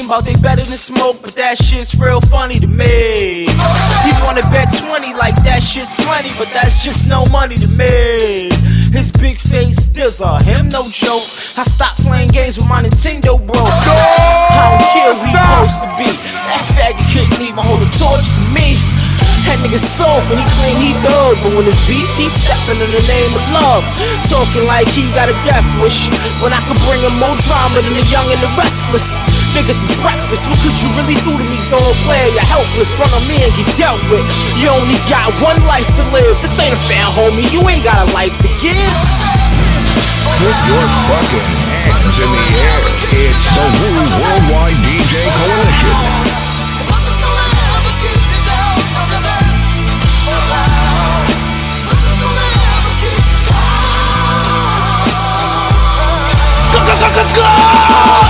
Talking about they better than smoke, but that shit's real funny to me. You wanna bet 20 like that shit's plenty, but that's just no money to me. His big face, a him no joke. I stopped playing games with my Nintendo bro. I don't care who he supposed to be. That faggot couldn't even hold a torch to me. That nigga soft and he claim he thug, but when it's beef, he stepping in the name of love. Talking like he got a death wish. When I could bring him more drama than the young and the restless. Niggas is breakfast, what could you really do to me, dog? Player, you're helpless, front of me and get dealt with. You only got one life to live. This ain't a fan, homie. You ain't got a life to give. Put your fucking hands in the air. It's the Wu Worldwide DJ Coalition.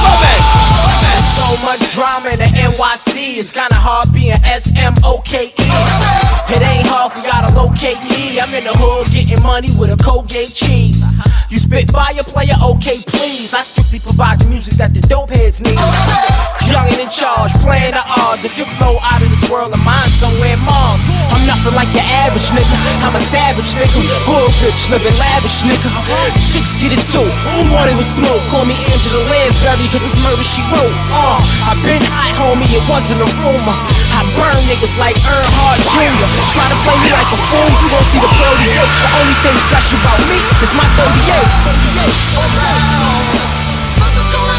So much drama in the NYC, it's kinda hard being SMOKE. It ain't hard for y'all to locate me. I'm in the hood getting money with a Colgate cheese. You spit fire, player, okay, please. I strictly provide the music that the dope heads need. Young and in charge, playing the odds. If you flow out of this world of mine somewhere Mars, I'm nothing like your average nigga. I'm a savage nigga, hood bitch, living lavish nigga. Chicks get it too. Who wanted with smoke? Call me Angela Lansbury, cause it's murder she wrote. Uh, I've been high, homie, it wasn't a rumor. I burn niggas like Earnhardt Jr. Try to play me like a fool, you gon' see the 38. The only thing special about me is my 38. Yeah.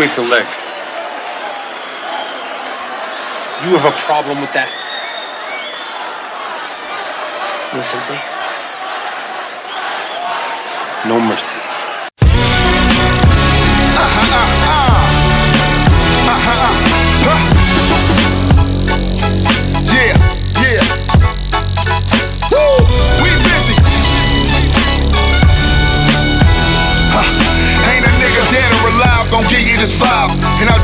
Sweep the leg. You have a problem with that? No, Sensei? No mercy. Yeah, yeah.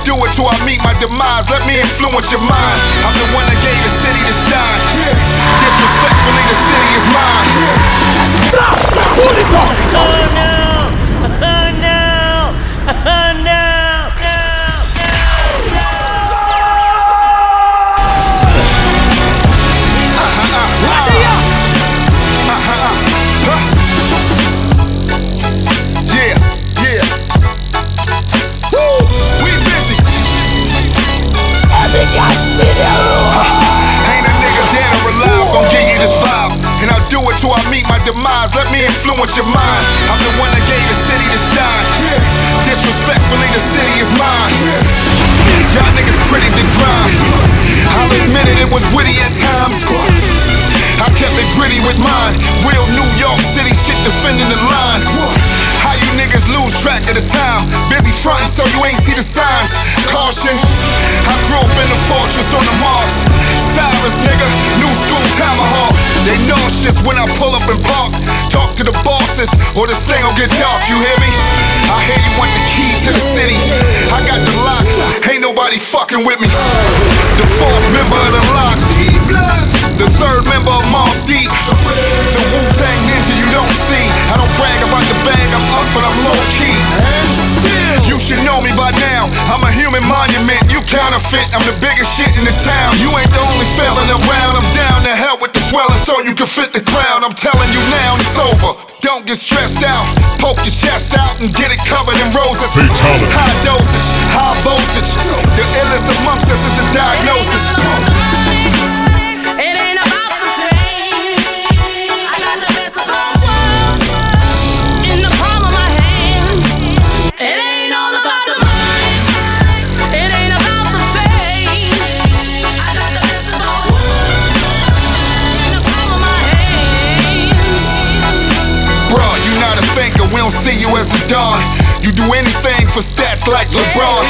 Do it till I meet my demise. Let me influence your mind. I'm the one that gave the city to shine. Disrespectfully, the city is mine. Stop! Talking? Oh no! Oh no! Oh, till I meet my demise. Let me influence your mind. I'm the one that gave the city to shine. Disrespectfully, the city is mine. Y'all niggas pretty to grind. I'll admit it, it was witty at times. I kept it gritty with mine. Real New York City shit defending the line. How you niggas lose track of the time? Busy frontin' so you ain't see the signs. Caution. I grew up in the fortress on the marks. Cyrus, nigga, new school tomahawk. They nauseous when I pull up and park. Talk to the bosses, or this thing will get dark. You hear me? I hear you want the key to the city. I got the lock. Ain't nobody fucking with me. The fourth member of the LOX. The third member of Mobb Deep. The Wu Tang Ninja you don't see. I don't brag about the bag I'm but I'm low key. You should know me by now. I'm a human monument. You counterfeit. I'm the biggest shit in the town. You ain't the only felon around. I'm down to hell with the swelling so you can fit the crown. I'm telling you now, it's over. Don't get stressed out. Poke your chest out and get it covered in roses. Fatality. High dosage, high voltage. The illest amongst us is the diagnosis. See you as the dawn. You do anything for stats like LeBron.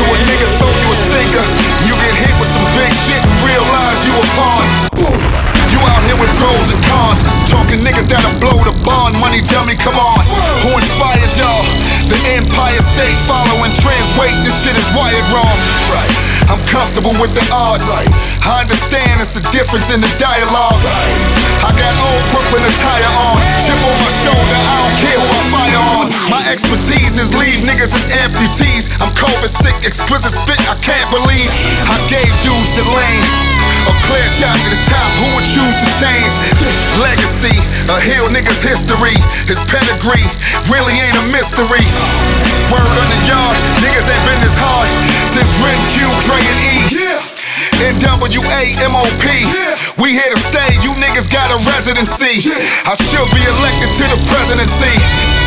To a nigga throw you a sinker, you get hit with some big shit and realize you a pawn. Boom. You out here with pros and cons, talking niggas that'll blow the bond. Money dummy, come on. Who inspired y'all? The Empire State following trends. Wait, this shit is wired wrong. Right. I'm comfortable with the odds. Right. I understand it's a difference in the dialogue. I got old Brooklyn attire on. Chip on my shoulder, I don't care who I fire on. My expertise is leave niggas as amputees. I'm COVID sick, exquisite spit, I can't believe. I gave dudes the lane. A clear shot to the top, who would choose to change? Legacy, a hill nigga's history. His pedigree really ain't a mystery. Word on the yard, niggas ain't been this hard since Ren Cube, And E. NWA, MOP. We here to stay, you niggas got a residency. I should be elected to the presidency.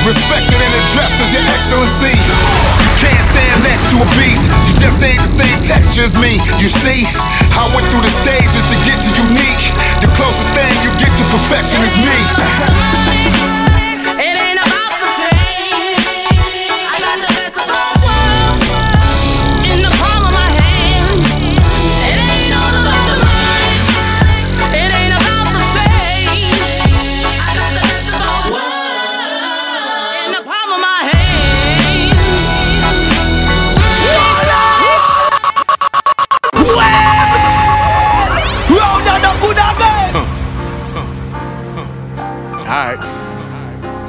Respected and addressed as your excellency. You can't stand next to a beast. You just ain't the same texture as me. You see, I went through the stages to get to unique. The closest thing you get to perfection is me.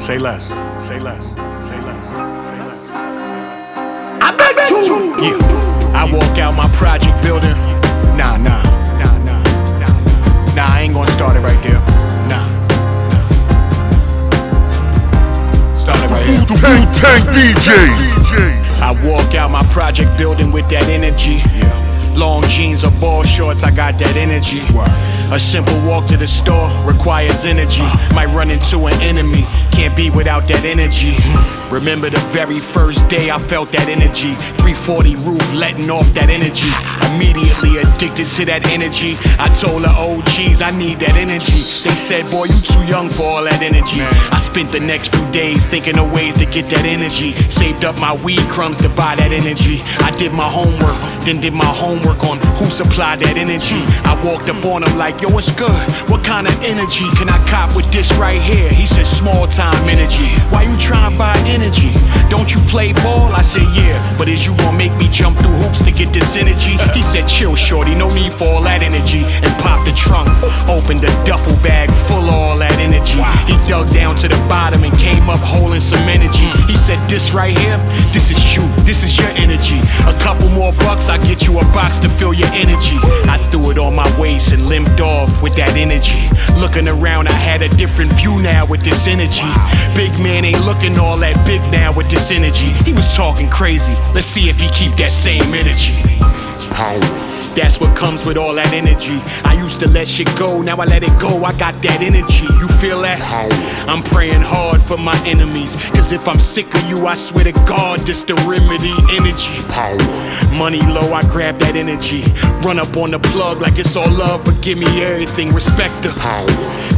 Say less. Say less. Say less. Say less. I bet you. Yeah. I walk out my project building. Nah, nah. Nah, nah. Nah, nah I ain't gonna start it right there. Nah. Start it right here. Tank Tank DJ. I walk out my project building with that energy. Yeah. Long jeans or ball shorts, I got that energy. A simple walk to the store requires energy. Uh. Might run into an enemy, can't be without that energy. Remember the very first day I felt that energy. 340 roof letting off that energy. Immediately addicted to that energy. I told the OGs oh, I need that energy. They said, Boy, you too young for all that energy. I spent the next few days thinking of ways to get that energy. Saved up my weed crumbs to buy that energy. I did my homework, then did my homework on who supplied that energy. I walked up on him like, like, yo, what's good? What kind of energy can I cop with this right here? He said, small time energy. Why you trying to buy energy? Don't you play ball? I said, yeah. But is you gonna make me jump through hoops to get this energy? He said, chill, shorty, no need for all that energy. And popped the trunk, opened the duffel bag full of all that energy. He dug down to the bottom and came up holding some energy. He said, this right here, this is you, this is your energy. A couple more bucks, I get you a box to fill your energy. I threw it on my waist and limped off with that energy. Looking around, I a different view now with this energy. Big man ain't looking all that big now with this energy. He was talking crazy. Let's see if he keep that same energy. That's what comes with all that energy. I used to let shit go, now I let it go. I got that energy. You feel that? I'm praying hard for my enemies. Cause if I'm sick of you, I swear to God, this the remedy. Energy. Money low, I grab that energy. Run up on the plug like it's all love, but give me everything. Respect the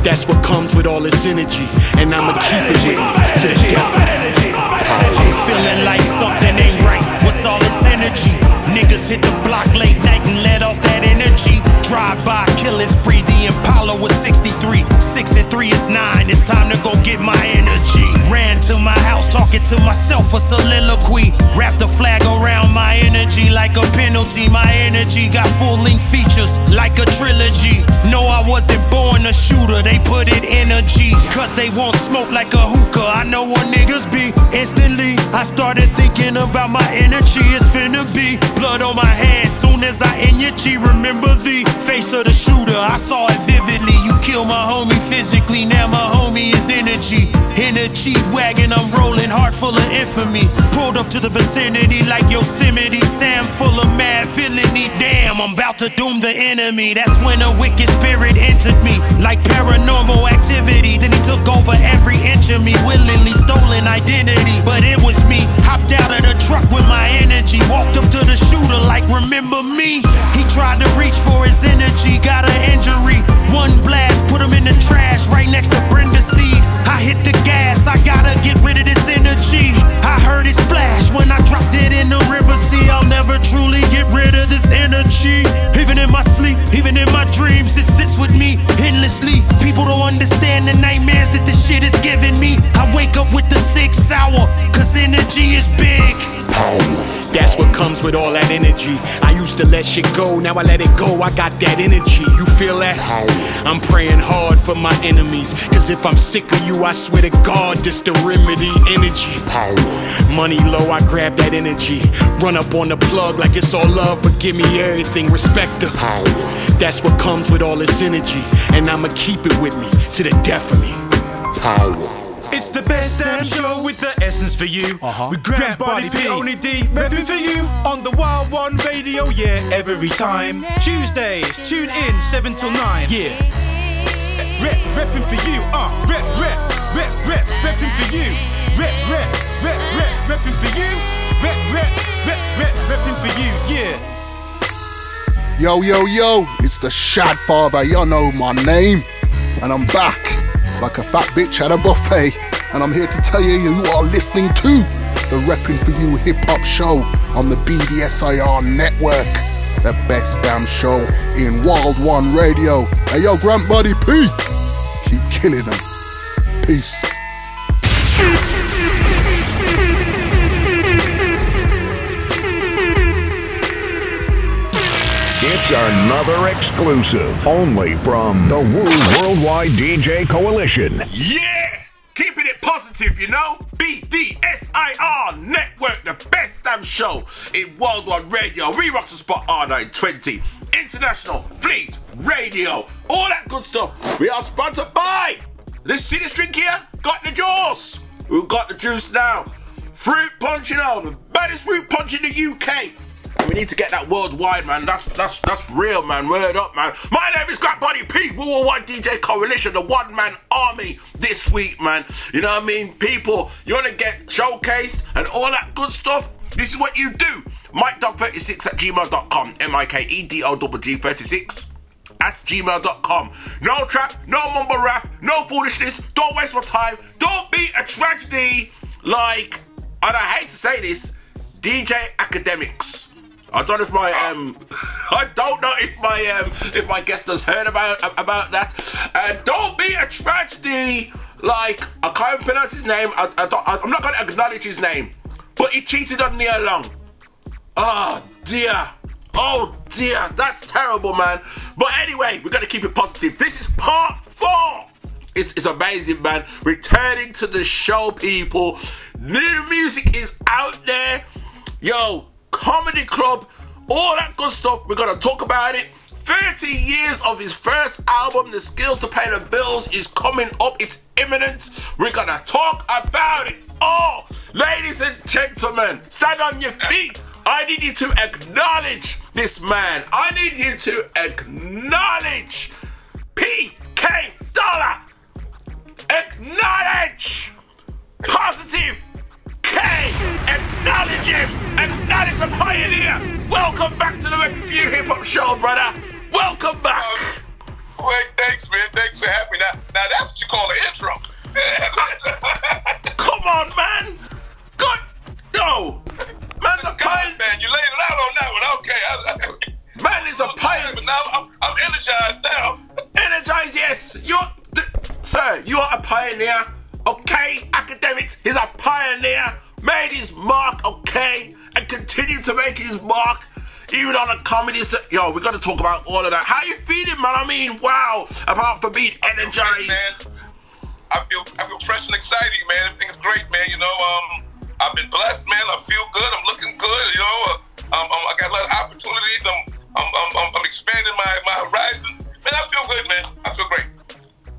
That's what comes with all this energy. And I'ma keep it with me to the death. I'm feeling like something ain't right. What's all this energy? Niggas hit the block late night and let off that energy. Drive by, killers breathe. The Impala was 63. Six and three is nine. It's time to go get my energy. Ran to my house, talking to myself a soliloquy. Wrapped a flag around my energy like a penalty. My energy got full length features like a trilogy. No, I wasn't born a shooter. They put it energy. Cause they won't smoke like a hookah. I know what niggas be. Instantly, I started thinking about my energy. It's finna be blood on my hands. Soon as I in G, remember the face of the shooter. I saw it vividly. You killed my homie physically. Now my homie is energy. Energy wagon, I'm rolling, heart full of infamy. Pulled up to the vicinity like Yosemite. Sam full of mad villainy. Damn, I'm about to doom the enemy. That's when a wicked spirit entered me. Like paranormal activity. Then he took over every inch of me. Willingly stolen identity. But it was me. Hopped out of the truck with my energy. Walked up to the shooter like, remember me? He tried to reach for his energy. Got an injury. One blast, put him in the trash right next to Brenda Seed. I hit the gas, I gotta get rid of this energy. I heard it splash when I dropped it in the river. See, I'll never truly get rid of this energy. Even in my sleep, even in my dreams, it sits with me endlessly. People don't understand the nightmares that this shit is giving me. I wake up with the sixth hour, cause energy is big. That's what comes with all that energy. I used to let shit go, now I let it go. I got that energy. You feel that? I'm praying hard for my enemies. Cause if I'm sick of you, I swear to God, this the remedy. Energy. Money low, I grab that energy. Run up on the plug like it's all love, but give me everything. Respect the That's what comes with all this energy. And I'ma keep it with me to the death of me. Power. It's the best damn show with the essence for you. Uh-huh. With Grant Body P, only D, repping for you on the Wild One Radio, yeah, every time. Tuesdays, tune in 7 till 9, yeah. Rep, repping for you, uh, rep, rep, rep, rep, repping for you. Rep, rep, rep, rep, repping for you. Rep, rep, rep, rep, repping for you, yeah. Yo, yo, yo, it's the Shad Father, you know my name. And I'm back like a fat bitch at a buffet. And I'm here to tell you you are listening to the Repping For You Hip Hop Show on the BDSIR network. The best damn show in Wild One Radio. Hey yo, Grant Body P. Keep killing them. Peace. It's another exclusive only from the Wu Worldwide DJ Coalition. Yeah! Keeping it positive, you know? BDSIR Network, the best damn show in Worldwide Radio. We rock the spot R920. International Fleet Radio. All that good stuff. We are sponsored by this city drink here. Got Da Juice. Who got the juice now? Fruit punch, you know, the baddest fruit punch in the UK. We need to get that worldwide, man. That's that's that's real, man. Word up, man. My name is Grant Body P. Worldwide DJ Coalition, the one man army this week, man. You know what I mean? People, you want to get showcased and all that good stuff? This is what you do. MikeDog36 at gmail.com. M I K E D O G 36 at gmail.com. No trap, no mumble rap, no foolishness. Don't waste my time. Don't be a tragedy like, and I hate to say this, DJ Akademiks. I don't know if my um, I don't know if my um, if my guest has heard about about that. And don't be a tragedy. Like I can't pronounce his name. I, I'm not gonna acknowledge his name, but he cheated on Nia Long. Oh dear. Oh dear, that's terrible, man. But anyway, we're gonna keep it positive. This is part four. It's, it's amazing, man. Returning to the show, people. New music is out there. Yo, comedy club, all that good stuff. We're gonna talk about it. 30 years of his first album, The Skills to Pay the Bills, is coming up. It's imminent. We're gonna talk about it all. Ladies and gentlemen, stand on your feet. I need you to acknowledge this man. I need you to acknowledge PK Dollar. Acknowledge positive K. Acknowledge him. Acknowledge the pioneer. Welcome back to the Review Hip Hop Show, brother. Welcome back. Um, Wait, thanks, man. Thanks for having me. Now, now that's what you call an intro. Come on, man. Good. No. Man's a pioneer. Man, you laid it out on that one. Okay. I, I, Man is a pioneer. But now I'm, I'm energized now. Energized, yes. You're, th- sir, you are a pioneer. Okay, Akademiks. He's a pioneer. Made his mark, okay, and continued to make his mark. Even on a comedy set. Yo, we gotta talk about all of that. How you feeling, man? I mean, wow. Apart from being energized. I feel I feel fresh and exciting, man. Everything's great, man. You know, um, I've been blessed, man. I feel good. I'm looking good. You know, um, um, I got a lot of opportunities. I'm I'm, I'm, I'm, I'm expanding my, my horizons. Man, I feel good, man. I feel great.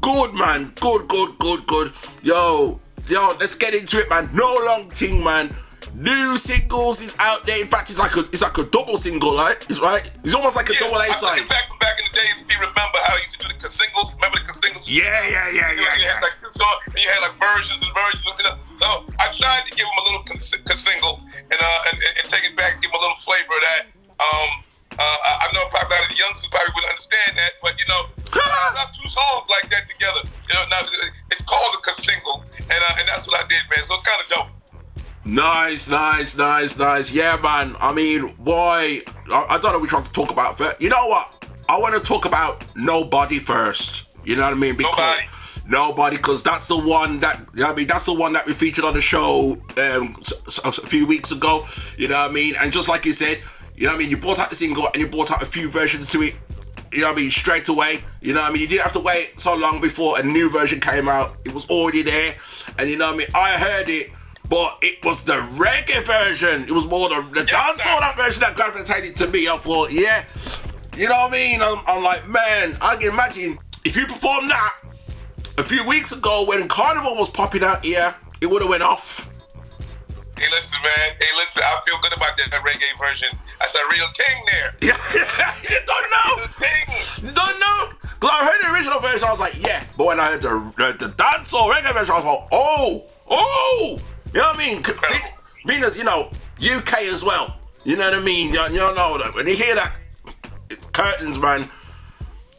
Good man, good, good, good, good. Yo, yo, let's get into it, man. No long thing, man. New singles is out there. In fact, it's like a it's like a double single, right? It's right. It's almost like a double A side. Back back in the days, if you remember how you used to do the singles, remember the singles? Yeah, yeah, yeah, You, know, yeah, you yeah. had like two songs, and you had like versions and versions. Of, you know? So I tried to give them a little single and uh and, and, and take it back, give them a little flavor of that. Um, uh, I know probably a lot of the youngsters probably wouldn't understand that, but you know, I two songs like that together. You know, now it's called a single, and uh, and that's what I did, man. So it's kind of dope. Nice, nice, nice, nice. Yeah, man. I mean, boy, I, I don't know which one to talk about first. You know what? I want to talk about Nobody first. You know what I mean? Because Nobody. Nobody, because that's the one that you know I mean. That's the one that we featured on the show um, a few weeks ago. You know what I mean? And just like you said, you know what I mean. You brought out the single and you brought out a few versions to it. You know what I mean? Straight away. You know what I mean? You didn't have to wait so long before a new version came out. It was already there. And you know what I mean? I heard it, but it was the reggae version. It was more the, the dancehall that version that gravitated to me. I thought, yeah. You know what I mean? I'm, I'm like, man, I can imagine if you performed that a few weeks ago when Carnival was popping out here, it would have went off. Hey, listen, man. Hey, listen. I feel good about that, that reggae version. That's a real king there. Yeah, you don't know. You don't know. Cause I heard the original version, I was like, yeah. But when I heard the the, the dancehall reggae version, I was like, oh, oh. You know what I mean? Being, as you know, UK as well. You know what I mean? You, you don't know that when you hear that, it's curtains, man.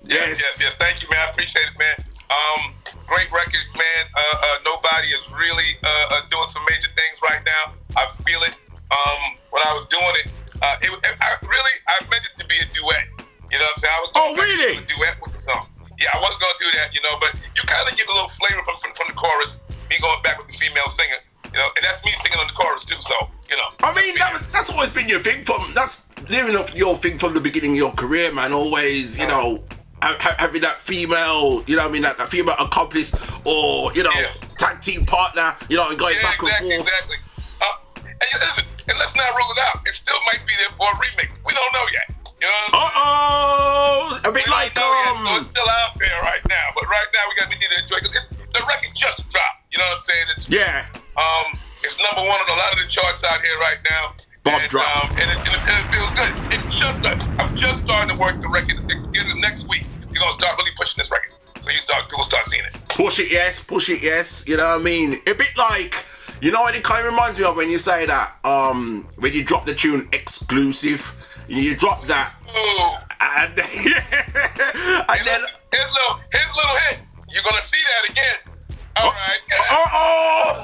Yes, yes, yes. Thank you, man. I appreciate it, man. Um, great records, man. Uh, uh, nobody is really uh, uh, doing some major things right now. I feel it. Um, when I was doing it, uh, it, was- I really I meant it to be a duet. You know what I'm saying? I was going oh really a duet with the song. Yeah, I was gonna do that, you know, but you kind of get a little flavor from, from from the chorus. Me going back with the female singer, you know, and that's me singing on the chorus too. So you know. I mean, that was, that's always been your thing from that's living off your thing from the beginning of your career, man. Always, you know, ha- ha- having that female, you know, what I mean, that, that female accomplice or you know, tag team partner, you know, and going Yeah, back exactly, and forth. exactly. Uh, and, you- listen, and let's not rule it out. It still might be there for a remix. We don't know yet. You know Uh oh, a bit we like know yet, um, so it's still out there right now. But right now we got we need to enjoy because the record just dropped. You know what I'm saying? It's yeah. um, it's number one on a lot of the charts out here right now. Bob and, drop. Um, and, it, and, it, and it feels good. It just I'm just starting to work the record. The next week, gonna start really pushing this record. So you start people start seeing it. Push it, yes. Push it, yes. You know what I mean? A bit like, you know what it kind of reminds me of when you say that, um, when you drop the tune exclusive, you drop that, Ooh. and, and then, a little, a little hint. You're gonna see that again. All right. oh,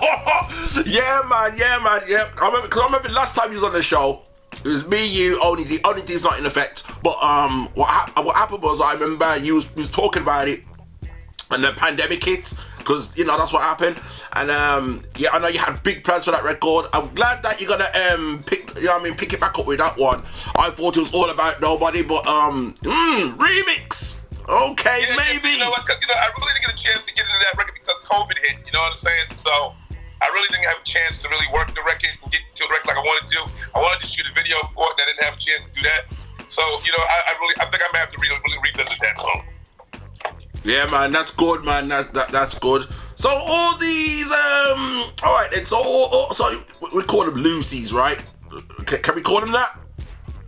oh, yeah, man, yeah, man, yeah. I remember, cause I remember last time you was on the show, it was me, you, only the only thing's not in effect. But um, what hap- what happened was I remember you was, was talking about it, and the pandemic hit because you know that's what happened. And um, yeah, I know you had big plans for that record. I'm glad that you're gonna um pick, you know, what I mean, pick it back up with that one. I thought it was all about nobody, but um, mm, remix. Okay, Yeah, maybe. You know? 'cause, you know, I really didn't get a chance to get into that record because COVID hit. You know what I'm saying? So I really didn't have a chance to really work the record and get to the record like I wanted to. I wanted to shoot a video for it, and I didn't have a chance to do that. So you know, I, I really, I think I may have to really, really revisit that song. Yeah, man, that's good, man. That, that that's good. So all these, um, all right, then. So all, all- so we call them Lucy's, right? Can, can we call them that?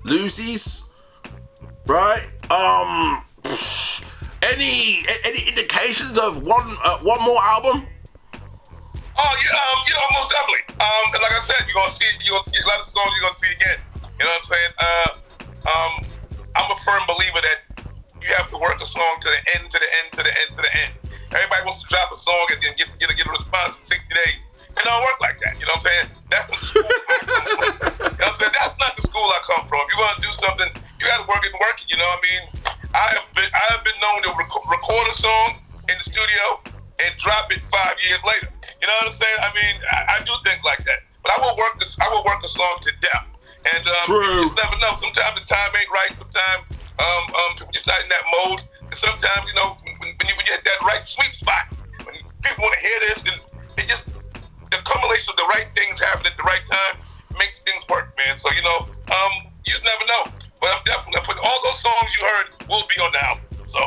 Lucy's, right? Um, any any indications of one uh, one more album? Oh, yeah, um, you know, most definitely. Um, and like I said, you're gonna see, you're gonna see a lot of songs you're gonna see again. You know what I'm saying? Uh, um, I'm a firm believer that you have to work a song to the end, to the end, to the end, to the end. Everybody wants to drop a song and then get get, a, get a response in 60 days. It don't work like that. You know what I'm saying? That's the school. You know what I'm saying? That's not the school I come from. If you want to do something, you got to work it and work it. You know what I mean? I have been I have been known to rec- record a song in the studio and drop it five years later. You know what I'm saying? I mean, I, I do things like that. But I will work this. I will work a song to death. And um, True. you just never know. Sometimes the time ain't right. Sometimes um, um, you're just not in that mode. And sometimes you know when, when you when you hit that right sweet spot, when people want to hear this, and it just the accumulation of the right things happening at the right time makes things work, man. So you know, um, you just never know. But I'm definitely putting all those songs you heard will be on the album. So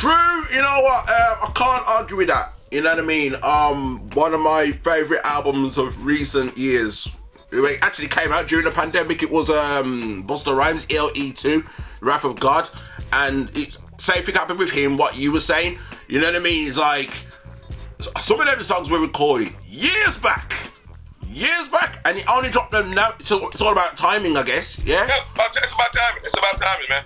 True, you know what? Um, I can't argue with that. You know what I mean? Um, one of my favorite albums of recent years. It actually came out during the pandemic. It was um, Busta Rhymes, ELE2, Wrath of God, and it's same thing happened with him. What you were saying, you know what I mean? It's like some of them songs were recorded years back, years back, and he only dropped them now. It's all, it's all about timing, I guess. Yeah. yeah, it's about timing. It's about timing, man.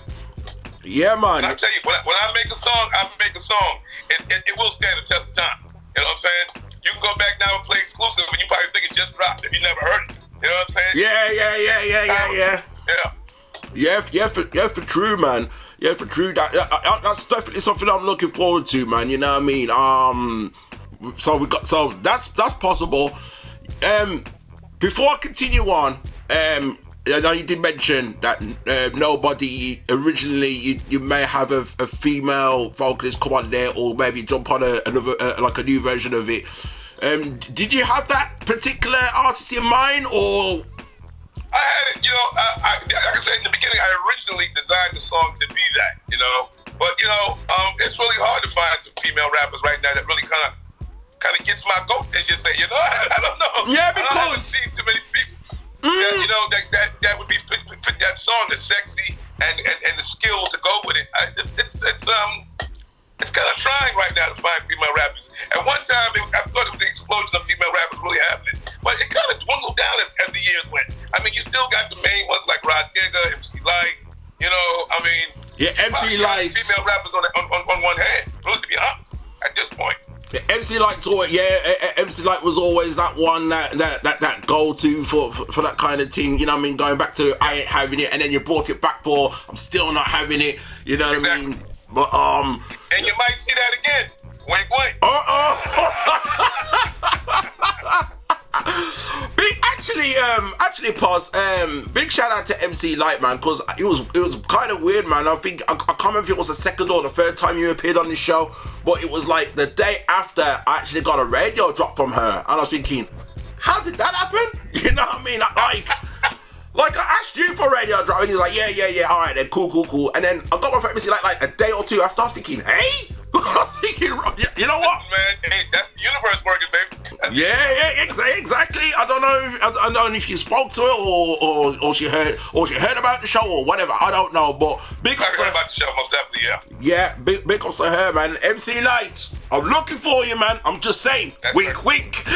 Yeah, man. And I tell you, when I, when I make a song, I make a song. It, it, it will stand the test of time. You know what I'm saying? You can go back now and play exclusive, and you probably think it just dropped if you never heard it. You know what I'm saying? Yeah, yeah, yeah, yeah, yeah, yeah. Yeah. Yeah, yeah, for, yeah, for true, man. Yeah, for true. That, that- that- that's definitely something I'm looking forward to, man. You know what I mean? Um, so we got so that's that's possible. Um, before I continue on, um, I know you did mention that uh, nobody originally you, you may have a, a female vocalist come on there or maybe jump on a, another uh, like a new version of it. Um, did you have that particular artist in mind or? I had it, you know, I, I, like I said in the beginning, I originally designed the song to be that, you know. But you know, um, it's really hard to find some female rappers right now that really kind of, kind of gets my goat. As you say, you know, I, I don't know. Yeah, I don't haven't because- seen too many people. That, you know, that that that would be fit, fit that song, the sexy and, and and the skill to go with it. I, it's it's um. It's kind of trying right now to find female rappers. At one time, it, I thought it was the explosion of female rappers really happening, but it kind of dwindled down as, as the years went. I mean, you still got the main ones like Rod Digger, MC Lyte. You know, I mean, Yeah, MC got female rappers on, on, on, on one hand. Really, to be honest, at this point. Yeah, MC Lyte's always, yeah, eh, eh, MC Lyte was always that one that that that, that go to for, for for that kind of thing. You know what I mean? Going back to I ain't having it, and then you brought it back for I'm still not having it. You know what I mean? But um, And you might see that again. Wink, wink. Uh oh. big actually um actually pause um big shout out to MC Lyte man because it was it was kind of weird man. I think I, I can't remember if it was the second or the third time you appeared on the show, but it was like the day after I actually got a radio drop from her, and I was thinking, how did that happen? You know what I mean? Like. Like I asked you for radio drop, and he's like, "Yeah, yeah, yeah, all right, then, cool, cool, cool." And then I got my friend, like, like a day or two after, I was thinking, "Hey, you know what, man? Hey, that's the universe working, baby. Yeah, yeah, ex- exactly. I don't know. If, I I don't know if you spoke to her or, or or she heard or she heard about the show or whatever. I don't know, but big ups to about the show, most definitely, yeah. yeah, big big ups to her, man. MC Lyte, I'm looking for you, man. I'm just saying, wink, wink.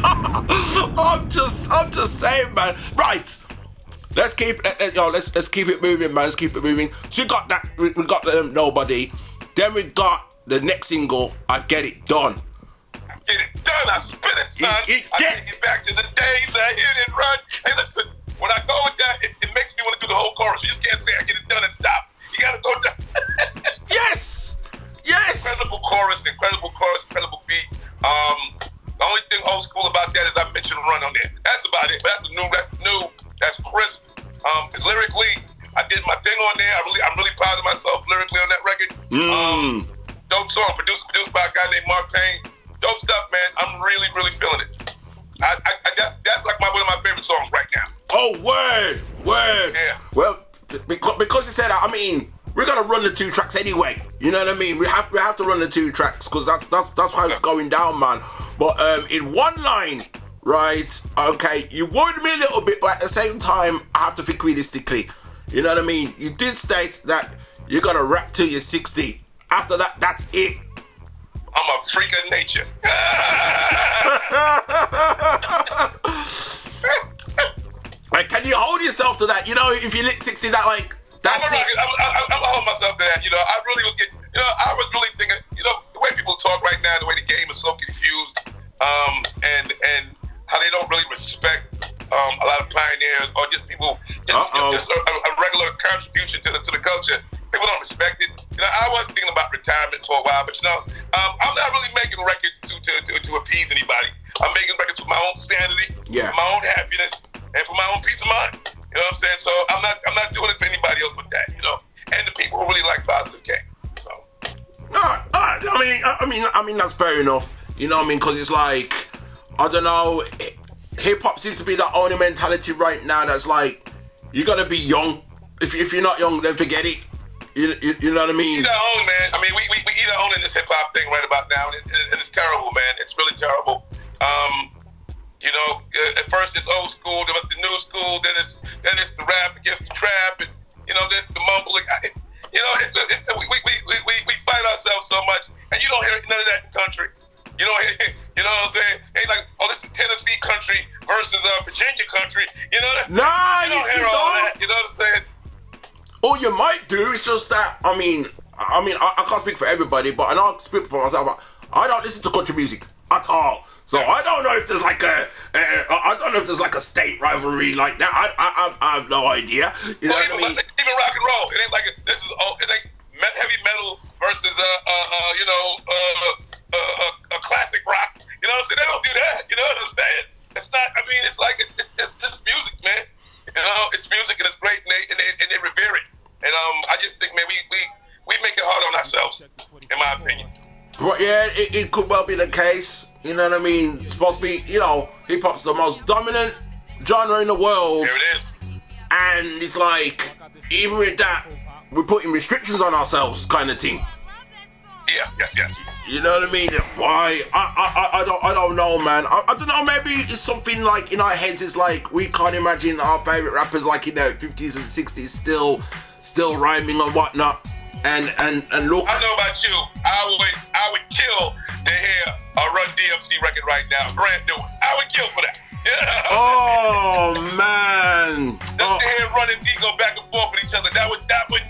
I'm just, I'm just saying, man. Right. Let's keep, let, let- yo, let's let's keep it moving, man. Let's keep it moving. So we got that. We, we got the um, nobody. Then we got the next single. I get it done. I Get it done. I spit it, son. I take it back to the days I hit and run. Hey, listen, when I go with that, it, it makes me want to do the whole chorus. You just can't say I get it done and stop. You gotta go down. yes! Yes! Incredible chorus, incredible chorus, incredible beat. Um, the only thing old school about that is I mentioned run on there. That's about it. But that's new, that's new, that's crisp. Um, lyrically, I did my thing on there. I really, I'm really proud of myself lyrically on that record. Um, dope song, produced, produced by a guy named Mark Payne. Dope stuff, man. I'm really, really feeling it. I, I, I that's, that's like my one of my favorite songs right now. Oh, word, word. Yeah. Well, because, because you said that, I mean, we're gonna run the two tracks anyway. You know what I mean? We have we have to run the two tracks because that's that's that's how it's going down, man. But um, in one line, right? Okay, you worried me a little bit, but at the same time, I have to think realistically. You know what I mean? You did state that you're gonna rap till you're 60. After that, that's it. I'm a freak of nature. Like, can you hold yourself to that? You know, if you lick 60, that like that's I'm, it. I'm, I'm, I'm, I'm hold myself to that. You know, I really was getting. You know, I was really thinking. You know, the way people talk right now, the way the game is so confused, um, and and how they don't really respect um, a lot of pioneers or just people, just, just a, a regular contribution to the to the culture. People don't respect it. You know, I was thinking about retirement for a while, but you know, um, I'm not really making records to to, to to appease anybody. I'm making records for my own sanity, Yeah. my own happiness, and for my own peace of mind. You know what I'm saying? So I'm not I'm not doing it for anybody else but that. You know, and the people who really like Positive K. Ah, ah, I mean, I I mean, I mean that's fair enough. You know what I mean? Because it's like, I don't know, hip hop seems to be the only mentality right now that's like, you gotta be young. If, if you're not young, then forget it. You, you, you know what I mean? Eat our own, man. I mean, we, we, we eat our own in this hip hop thing right about now, and, it, and it's terrible, man. It's really terrible. Um, you know, uh, at first it's old school, then it's the new school, then it's then it's the rap against the trap, and you know, there's the mumbling. I, you know, it's, it's, we, we, we, we, we fight ourselves so much, and you don't hear none of that in country. You don't you know what I'm saying? Ain't like, oh, this is Tennessee country versus uh, Virginia country. You know that? Nah, you don't you- hear you all don't. that. You know what I'm saying? All you might do is just that. I mean, I mean, I, I can't speak for everybody, but I know I can speak for myself. I don't listen to country music at all, so I don't know if there's like a, a I don't know if there's like a state rivalry like that. I, I, I, I have no idea. You know Well, what I even, mean? even rock and roll, it ain't like a, this is oh, it ain't heavy metal versus uh, uh, uh you know uh, uh, uh, a classic rock. You know what I'm saying? They don't do that. You know what I'm saying? It's not. I mean, it's like it, it, it's it's music, man. You know, it's music and it's great, and they and they, and they revere it. And um, I just think, man, we we we make it hard on ourselves, in my opinion. But yeah, it, it could well be the case. You know what I mean? It's supposed to be, you know, hip hop's the most dominant genre in the world. There it is. And it's like, even with that, we're putting restrictions on ourselves, kind of thing. Yeah, yes, yes. You know what I mean? Why? I, I, I, I don't, I don't know, man. I, I don't know. Maybe it's something like in our heads. It's like we can't imagine our favorite rappers, like in their fifties and sixties, still, still rhyming and whatnot. And and and look, I know about you. I would I would kill to hear a Run DMC record right now, brand new. one. I would kill for that. oh man, Just to hear Run and D go back and forth with each other, that would that would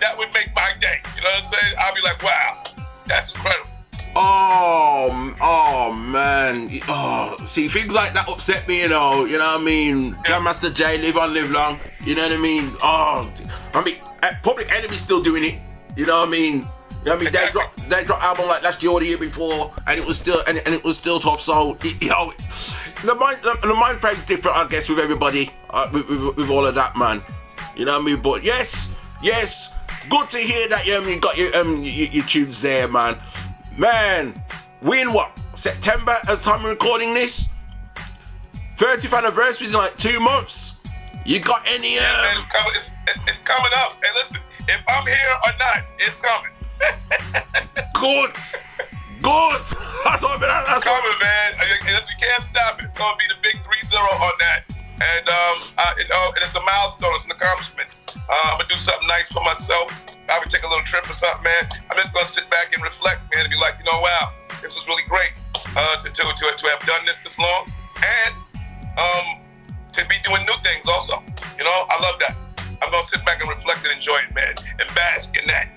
that would make my day. You know what I'm saying? I'd be like, wow, that's incredible. Oh, oh man. Oh, see, things like that upset me, you know. You know what I mean? Jam Master Jay, live on, live long. You know what I mean? Oh, I mean, uh, Public Enemy's still doing it. You know what I mean? You know what I mean? They dropped they dropped album like last year or the year before, and it was still and, and it was still tough. So it- you know, the mind the, the mind frame's different, I guess, with everybody, uh, with, with, with all of that, man. You know what I mean? But yes, yes, good to hear that um, you got your um your, your tunes there, man. Man, we in what September as time we're recording this. 30th anniversary is in like two months. You got any? Um, it's coming. It's, it's- coming up. And listen, if I'm here or not, it's coming. good, good. That's what that's it's coming, man. And You can't stop it. It's gonna be the big 3-0 on that. And um, I, you know, it's a milestone. It's an accomplishment. Uh, I'm gonna do something nice for myself. Would take a little trip or something, man. I'm just gonna sit back and reflect, man, and be like, you know, wow, this was really great uh, to, to to to have done this this long, and um, to be doing new things also. You know, I love that. I'm gonna sit back and reflect and enjoy it, man, and bask in that.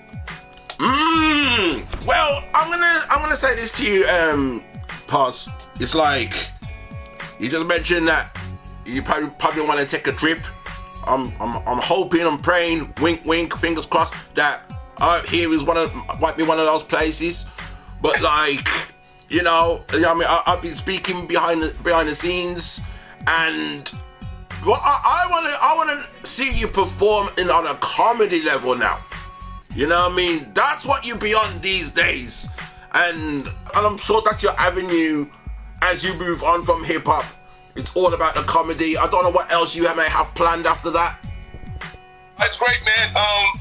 Mmm. Well, I'm gonna I'm gonna say this to you, um, Pause. It's like you just mentioned that you probably probably want to take a trip. I'm I'm I'm hoping, I'm praying, wink wink, fingers crossed that up here is one of might be one of those places. But like, you know, I mean, I, I've been speaking behind the behind the scenes, and well, I, want to I want to see you perform in on a comedy level now. You know what I mean? That's what you be on these days, and and I'm sure that's your avenue as you move on from hip hop. It's all about the comedy. I don't know what else you may have planned after that. It's great, man. Um,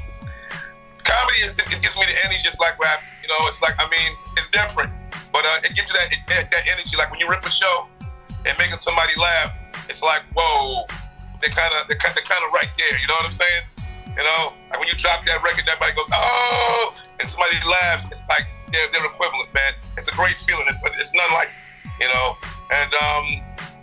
comedy it, it gives me the energy just like rap. You know, it's like I mean, it's different, but uh, it gives you that, that that energy. Like when you rip a show and making somebody laugh, it's like whoa, they kind of they kind of right there. You know what I'm saying? You know, like when you drop that record, everybody goes oh, and somebody laughs. It's like they're they're equivalent, man. It's a great feeling. It's it's none like you know. And um,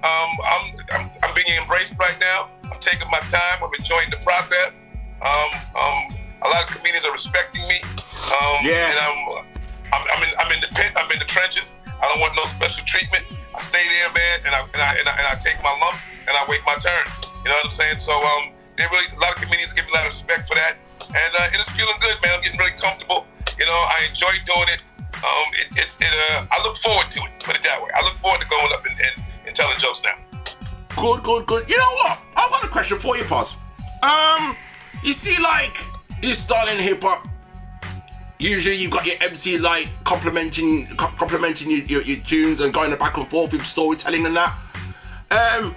um, I'm, I'm I'm being embraced right now. I'm taking my time. I'm enjoying the process. Um, um, a lot of comedians are respecting me. Um, Yeah. And I'm, I'm, I'm in, I'm in the pit. I'm in the trenches. I don't want no special treatment. I stay there, man, and I, and I, and I, and I take my lumps and I wait my turn. You know what I'm saying? So, um, they really, a lot of comedians give me a lot of respect for that, and uh, it is feeling good, man. I'm getting really comfortable. You know, I enjoy doing it. Um, it, it, it uh, I look forward to it. Put it that way. I look forward to going up and, and, and telling jokes now. Good, good, good. You know what? I got a question for you, Paz. Um, you see, like, you starting hip hop. Usually, you've got your MC like complimenting, co- complimenting your, your, your tunes and going back and forth with storytelling and that. Um,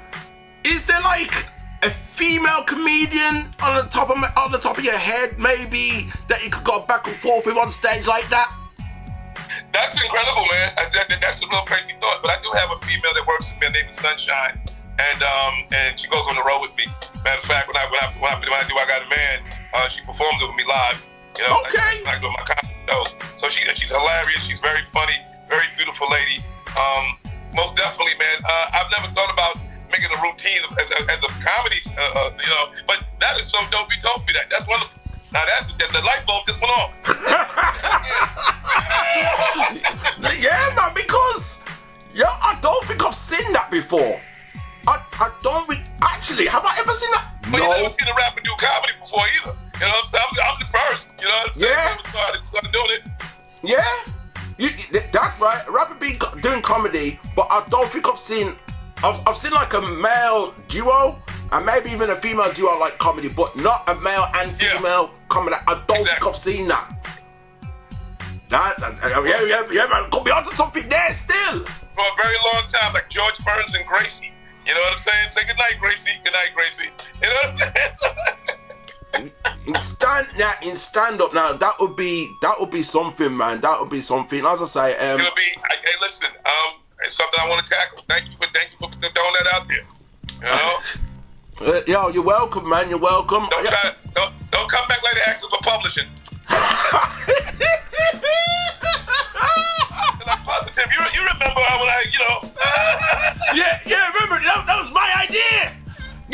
is there like a female comedian on the top of my, on the top of your head, maybe that you could go back and forth with on stage like that? That's incredible, man. That's a real crazy thought. But I do have a female that works with me. Her name is Sunshine, and um, and she goes on the road with me. Matter of fact, when I when I when I, when I do I Got a Man, uh, she performs it with me live. You know, okay. Like, like doing my comedy shows. So she she's hilarious. She's very funny, very beautiful lady. Um, most definitely, man. Uh, I've never thought about making a routine as a, as a comedy, uh, uh, you know. But that is so dope. You told me that. That's wonderful. Now that's the, the light bulb just went off. yeah, man, because yeah, I don't think I've seen that before. I, I don't think actually have I ever seen that? But you never seen a rapper do comedy before either. You know what I'm saying? I'm, I'm the first. You know what I'm saying? Yeah. Started, started doing it. Yeah, you, that's right. Rapper be doing comedy, but I don't think I've seen. I've, I've seen like a male duo and maybe even a female duo like comedy, but not a male and female comedy. I don't think I've seen that. That, that- yeah, yeah, yeah, man. Could be onto something there still. For a very long time, like George Burns and Gracie. You know what I'm saying? Say good night, Gracie. Good night, Gracie. You know what I'm saying? in stand now in stand up now that would be that would be something man that would be something as I say um It'll be. Hey, listen. Um, it's something I want to tackle. Thank you for thank you for throwing that out there. You know. uh, yo you're welcome man you're welcome Don't try. Don't don't come back later asking for publishing. Positive. You, you remember when I, you know. yeah, yeah, remember that, that was my idea.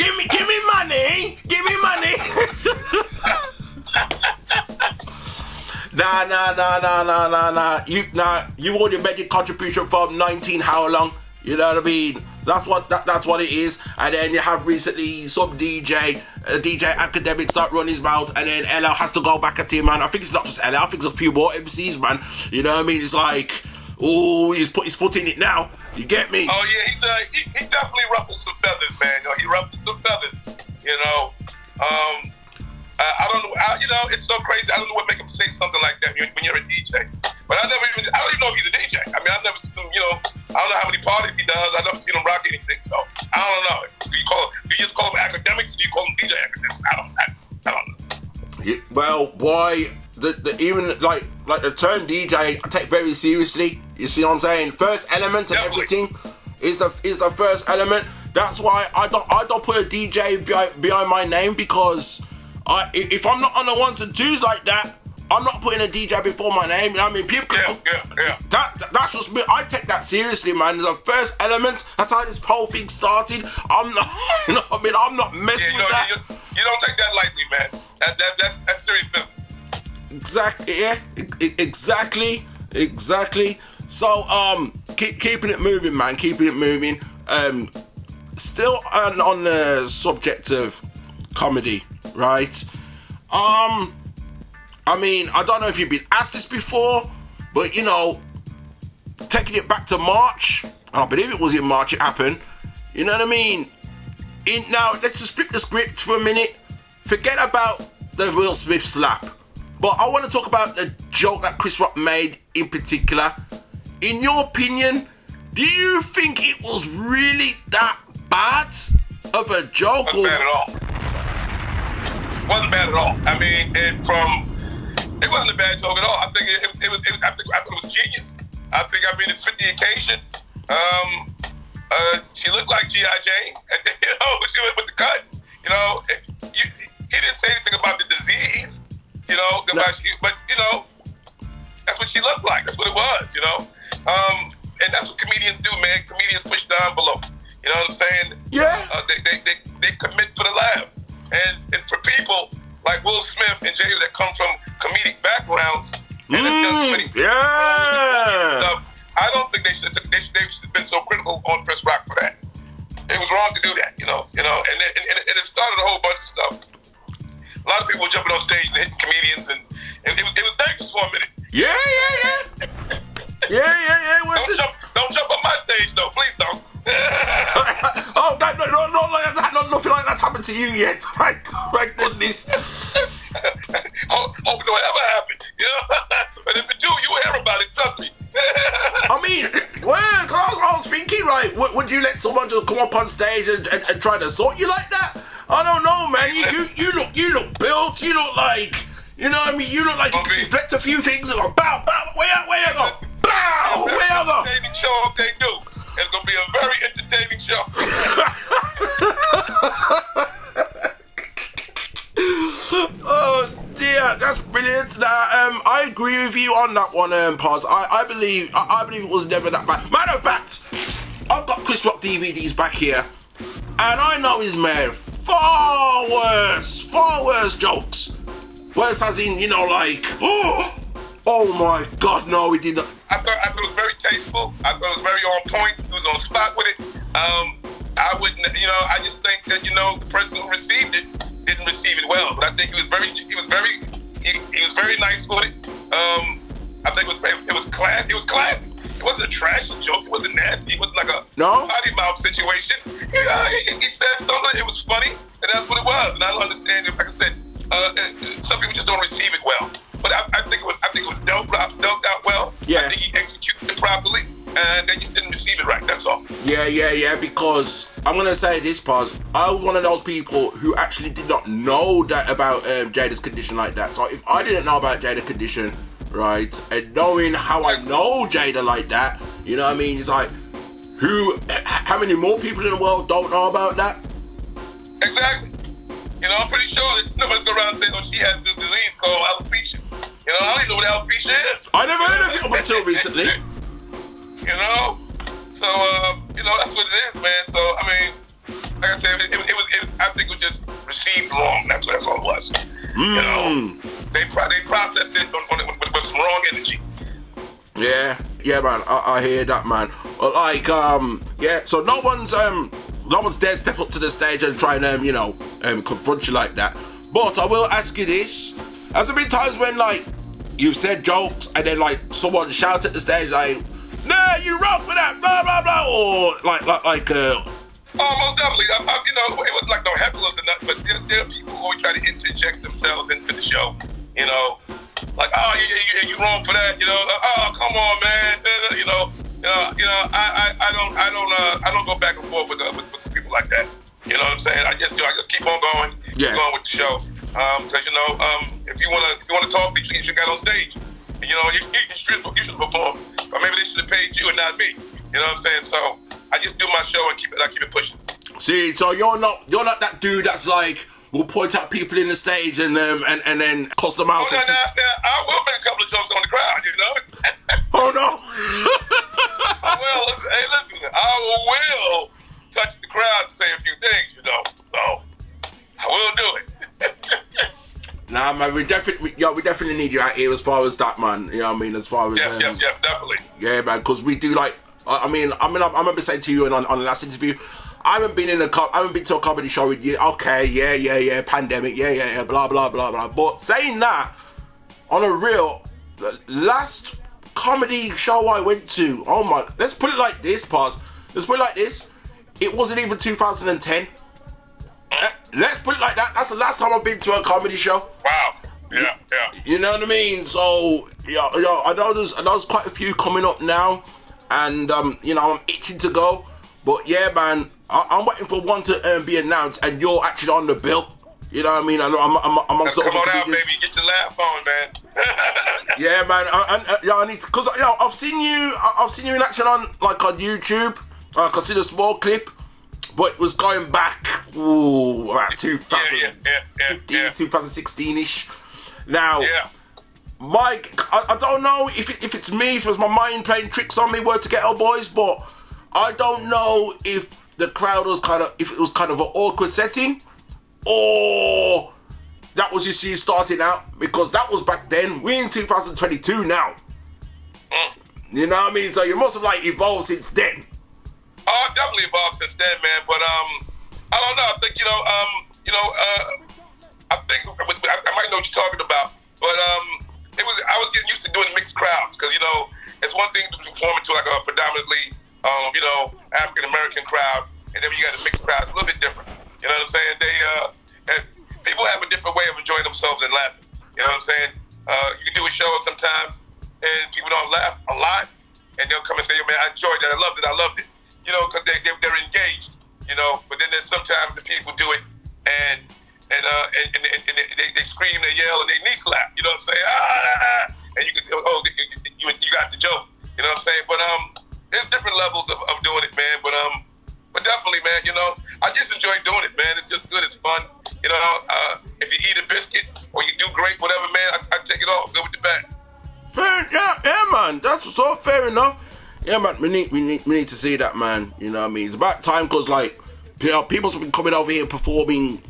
Give me, give me money, give me money. nah, nah, nah, nah, nah, nah, nah. You, nah, you already made your contribution from 19. How long? You know what I mean? That's what that, that's what it is. And then you have recently some DJ, uh, DJ Academic start running his mouth, and then LL has to go back at him, man. I think it's not just LL. I think it's a few more MCs, man. You know what I mean? It's like, oh, he's put his foot in it now. You get me? Oh yeah, he's uh, he, he definitely ruffled some feathers, man. You know, he ruffled some feathers. You know, um, I, I don't know. I, you know, it's so crazy. I don't know what make him say something like that when, when you're a DJ. But I never even. I don't even know if he's a DJ. I mean, I've never seen him. You know, I don't know how many parties he does. I've never seen him rock anything. So I don't know. Do you call him? Do you just call him Akademiks, or do you call him DJ Akademiks? I don't. I, I don't know. Yeah, well, why the, the even like like the term DJ I take very seriously. You see what I'm saying? First element and everything is the is the first element. That's why I don't I don't put a DJ behind, behind my name because I if I'm not on the ones and twos like that, I'm not putting a DJ before my name. You know what I mean? People can that, that- that's just me. I take that seriously, man. The first element. That's how this whole thing started. I'm not. You know what I mean? I'm not messing Yeah, you, with know, that. you, you don't take that lightly, man. That, that that's that's serious business. Exactly. Yeah. Exactly. Exactly. So, um, keep keeping it moving, man. Keeping it moving. Um, still on, on the subject of comedy, right? Um, I mean, I don't know if you've been asked this before, but you know, taking it back to March, I believe it was in March it happened. You know what I mean? In now, let's just flip the script for a minute. Forget about the Will Smith slap, but I want to talk about the joke that Chris Rock made in particular. In your opinion, do you think it was really that bad of a joke? Wasn't bad at all. Wasn't bad at all. I mean, it from it wasn't a bad joke at all. I think it, it, it was. It, I think I thought it was genius. I think I mean it fit the occasion. Um, uh, she looked like G.I. Jane, and you know she went with the cut. You know, you, he didn't say anything about the disease. You know, she, but you know, that's what she looked like. That's what it was. You know, um, and that's what comedians do, man. Comedians push the envelope. You know what I'm saying? Yeah. Uh, they, they, they, they commit for the laugh. And, and for people like Will Smith and Jada that come from comedic backgrounds and have done so many yeah. stuff, I don't think they should have they, should- they should have been so critical on Chris Rock for that. It was wrong to do that, you know. You know, and it, and, and it started a whole bunch of stuff. A lot of people were jumping on stage and hitting comedians, and, and it was it was dangerous for a minute. Yeah, yeah, yeah. yeah, yeah, yeah. Don't jump, don't jump on my stage though, please don't. oh, that, no, no, no, like no, nothing like that's happened to you yet. My, my goodness. hope, hope it don't ever happen. You know, but if it do, you hear about it. Trust me. I mean, well, I was, thinking, like, would, would you let someone just come up on stage and, and, and try to assault you like that? I don't know, man. You, you, you look, you look built. You look like, you know, what I mean, you look like you can deflect a few things and go, bow, bow, where, where you go, bow, where you go. Entertaining show if on that one, um, Paz. I, I believe, I, I believe it was never that bad. Matter of fact, I've got Chris Rock DVDs back here, and I know he's made far worse, far worse jokes. Worse as in, you know, like, oh, oh my God, no, he did not. I thought I thought it was very tasteful. I thought it was very on point. He was on spot with it. Um, I wouldn't, you know, I just think that you know the person who received it didn't receive it well. But I think he was very, he was very, he, he was very nice with it. Um, I think it was it was class. It was classy. It wasn't a trashy joke. It wasn't nasty. It wasn't like a no? potty mouth situation. You know, he, he said something. It was funny, and that's what it was. And I don't understand it. Like I said, uh, uh, some people just don't receive it well. But I, I think it was I think it was dealt, dealt out well. Yeah. I think he executed it properly, and they just didn't receive it right. That's all. Yeah, yeah, yeah, because I'm gonna say this, Paz. I was one of those people who actually did not know that about um, Jada's condition like that. So if I didn't know about Jada's condition, right, and knowing how I know Jada like that, you know what I mean? It's like, who, how many more people in the world don't know about that? Exactly. You know, I'm pretty sure that nobody's go around saying, "Oh, she has this disease called alopecia." You know, I don't even know what alopecia is. I never heard of it up until recently. You know, so uh, you know that's what it is, man. So I mean, like I said, it, it, it was. It, I think it was just received wrong. That's what that's all it was. You know, they pro- they processed it on, on, with, with some wrong energy. Yeah, yeah, man. I, I hear that, man. But like, um, yeah. So no one's um, no one's dared step up to the stage and try and um, you know, um, confront you like that. But I will ask you this: Has there been times when like you've said jokes and then like someone shouted at the stage like, "Nah, you wrong for that," blah blah blah, or like like like uh, Oh, most definitely. I, I, you know, it wasn't like no hecklers or nothing, but there, there are people who always try to interject themselves into the show. You know, like, oh, you, you, you wrong for that. You know, oh, come on, man. Uh, You know, you know, you know, I, I, I don't, I don't, uh, I don't go back and forth with, uh, with, with people like that. You know what I'm saying? I just, you know, I just keep on going, Yeah. keep going with the show. Um, because you know, um, if you wanna, if you wanna talk, you should, you should get on stage. You know, you, you, should, you should perform, or maybe they should have paid you and not me. You know what I'm saying? So I just do my show and keep it, I keep it pushing. See, so you're not you're not that dude that's like will point out people in the stage and um and, and then cuss them out. Oh, now, and- now, now, I will make a couple of jokes on the crowd, you know. oh no! I will. Hey, listen. I will touch the crowd to say a few things, you know. So I will do it. Nah, man, we definitely, yo, we definitely need you out here as far as that, man. You know what I mean? As far as Yes, um, yes, yes, definitely. Yeah, man, because we do like. I mean, I mean, I, I remember saying to you on, on the last interview, I haven't been in a co- I haven't been to a comedy show with you. Okay, yeah, yeah, yeah, pandemic, yeah, yeah, yeah, blah, blah, blah, blah. But saying that, on a real, last comedy show I went to, oh my, let's put it like this, pause. Let's put it like this. It wasn't even 2010. Eh, Let's put it like that. That's the last time I've been to a comedy show. Wow. Yeah, yeah. You know what I mean? So, yeah, yeah, I know there's, I know there's quite a few coming up now, and um, you know, I'm itching to go. But yeah, man, I, I'm waiting for one to um, be announced, and you're actually on the bill. You know what I mean? I know I'm, I'm, I'm amongst the Come other on out, baby. Get your laugh on, man. Yeah, man. I, I, yeah, I need because you know I've seen you. I've seen you in action on like on YouTube. Uh, I can see the small clip, but it was going back ooh about 2015, 2016 ish. Now, Mike, I, I don't know if it, if it's me, if it's my mind playing tricks on me, word to get our boys, but I don't know if the crowd was kind of if it was kind of an awkward setting, or that was just you starting out because that was back then. We're in 2022 now. You know what I mean? So you must have like evolved since then. Oh, I've definitely evolved since then, man. But um, I don't know. I think you know, um, you know, uh, I think I, I might know what you're talking about. But um, it was I was getting used to doing mixed crowds because you know it's one thing to perform to like a predominantly um, you know African American crowd, and then you got a mixed crowd, it's a little bit different. You know what I'm saying? They uh, and people have a different way of enjoying themselves and laughing. You know what I'm saying? Uh, you can do a show sometimes, and people don't laugh a lot, and they'll come and say, "Yo, man, I enjoyed that. I loved it. I loved it." You know, because they, they they're engaged. You know, but then there's sometimes the people do it, and and uh and, and, and, they, they scream, they yell, and they knee slap. You know what I'm saying? Ah, and you can oh you, you, got the joke. You know what I'm saying? But um, there's different levels of, of doing it, man. But um, but definitely, man. You know, I just enjoy doing it, man. It's just good. It's fun. You know, uh, if you eat a biscuit or you do great, whatever, man, I, I take it off. Good with the bad. Fair, yeah, yeah, man. That's so fair enough. Yeah, man. We need, we need, we need to see that, man. You know what I mean? It's about time because, like, know, people's been coming over here performing.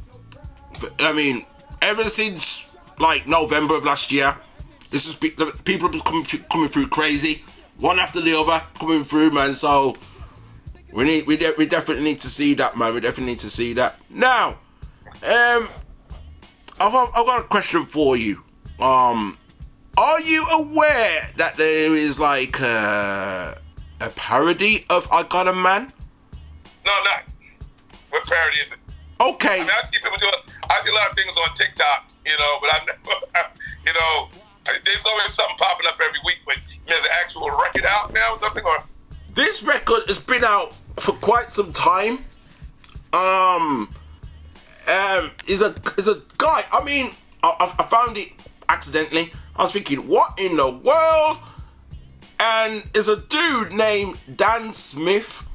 I mean, ever since like November of last year, this is people have been coming through, coming through crazy, one after the other, coming through, man. So we need, we, de- we definitely need to see that, man. We definitely need to see that. Now, um, I've got, I've got a question for you. Um, are you aware that there is like a, a parody of I Got a Man? No, not. What parody is it? Okay. I, mean, I see people do. I see a lot of things on TikTok, you know, but I've never, you know, there's always something popping up every week. But there's an actual record out now or something, or This record has been out for quite some time. Um, um, is a is a guy. I mean, I, I- I found it accidentally. I was thinking, what in the world? And is a dude named Dan Smith.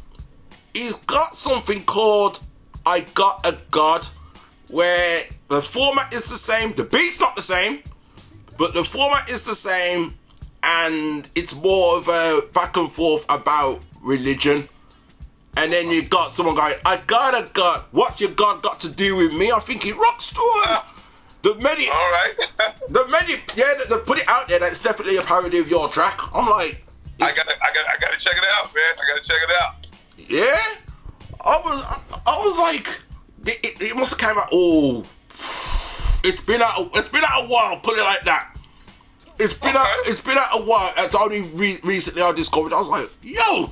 He's got something called "I Got a God," where the format is the same, the beat's not the same, but the format is the same, and it's more of a back and forth about religion. And then you got someone going, I got a God. What's your God got to do with me? I'm thinking, Rockstone. Ah. The many, all right. the many, yeah, they, they put it out there that it's definitely a parody of your track. I'm like, I got, to I gotta, I got to check it out, man. I got to check it out. yeah. I was, I, I was like, it, it, it must have came out. Oh, it's been out. It's been out a while. Put it like that. It's been out. It's been out a while. It's only re- recently I discovered. I was like, yo,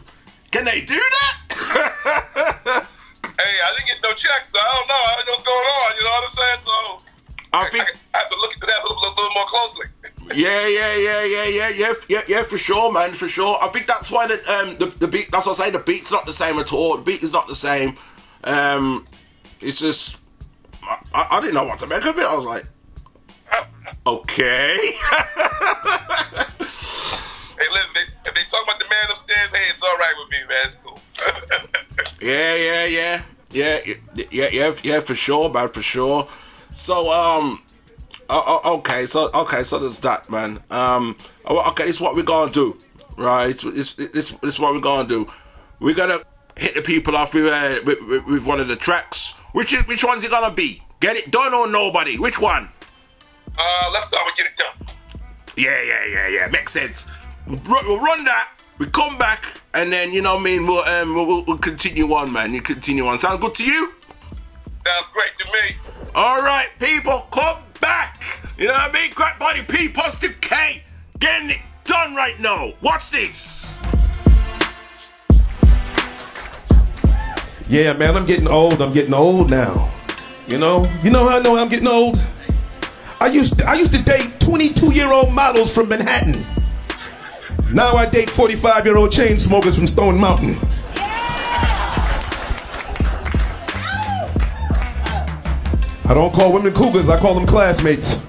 can they do that? Hey, I didn't get no checks, so I don't know. I don't know what's going on. You know what I'm saying? So I think I, have to look into that a little, little, little more closely. yeah, yeah, yeah, yeah, yeah, yeah, yeah, yeah, for sure, man, for sure. I think that's why the um the, the beat. That's what I say. The beat's not the same at all. The beat is not the same. Um, it's just I, I, I didn't know what to make of it. I was like, okay. Hey, listen, if they talk about the man upstairs, hey, it's all right with me, man. It's cool. Yeah, yeah, yeah, yeah, yeah, yeah, yeah, yeah, for sure, man, for sure. So, um, o- o- okay, so okay, so there's that, man. Um, okay, this is what we're gonna do, right? This, this, this, is what we're gonna do. We're gonna hit the people off with, uh, with, with, with one of the tracks. Which is, which one's it gonna be? Get it done or nobody? Which one? uh, let's start with get it done. Yeah, yeah, yeah, yeah. Makes sense. We'll, we'll run that, We come back and then you know what I mean. We'll um we'll, we'll continue on, man. You continue on. Sound good to you? Sounds great to me. All right, people, come back. You know what I mean? Grant Body P, positive K, getting it done right now. Watch this. Yeah, man, I'm getting old. I'm getting old now. You know, you know how I know I'm getting old. I used to, I used to date 22 year old models from Manhattan. Now I date 45 year old chain smokers from Stone Mountain. I don't call women cougars. I call them classmates.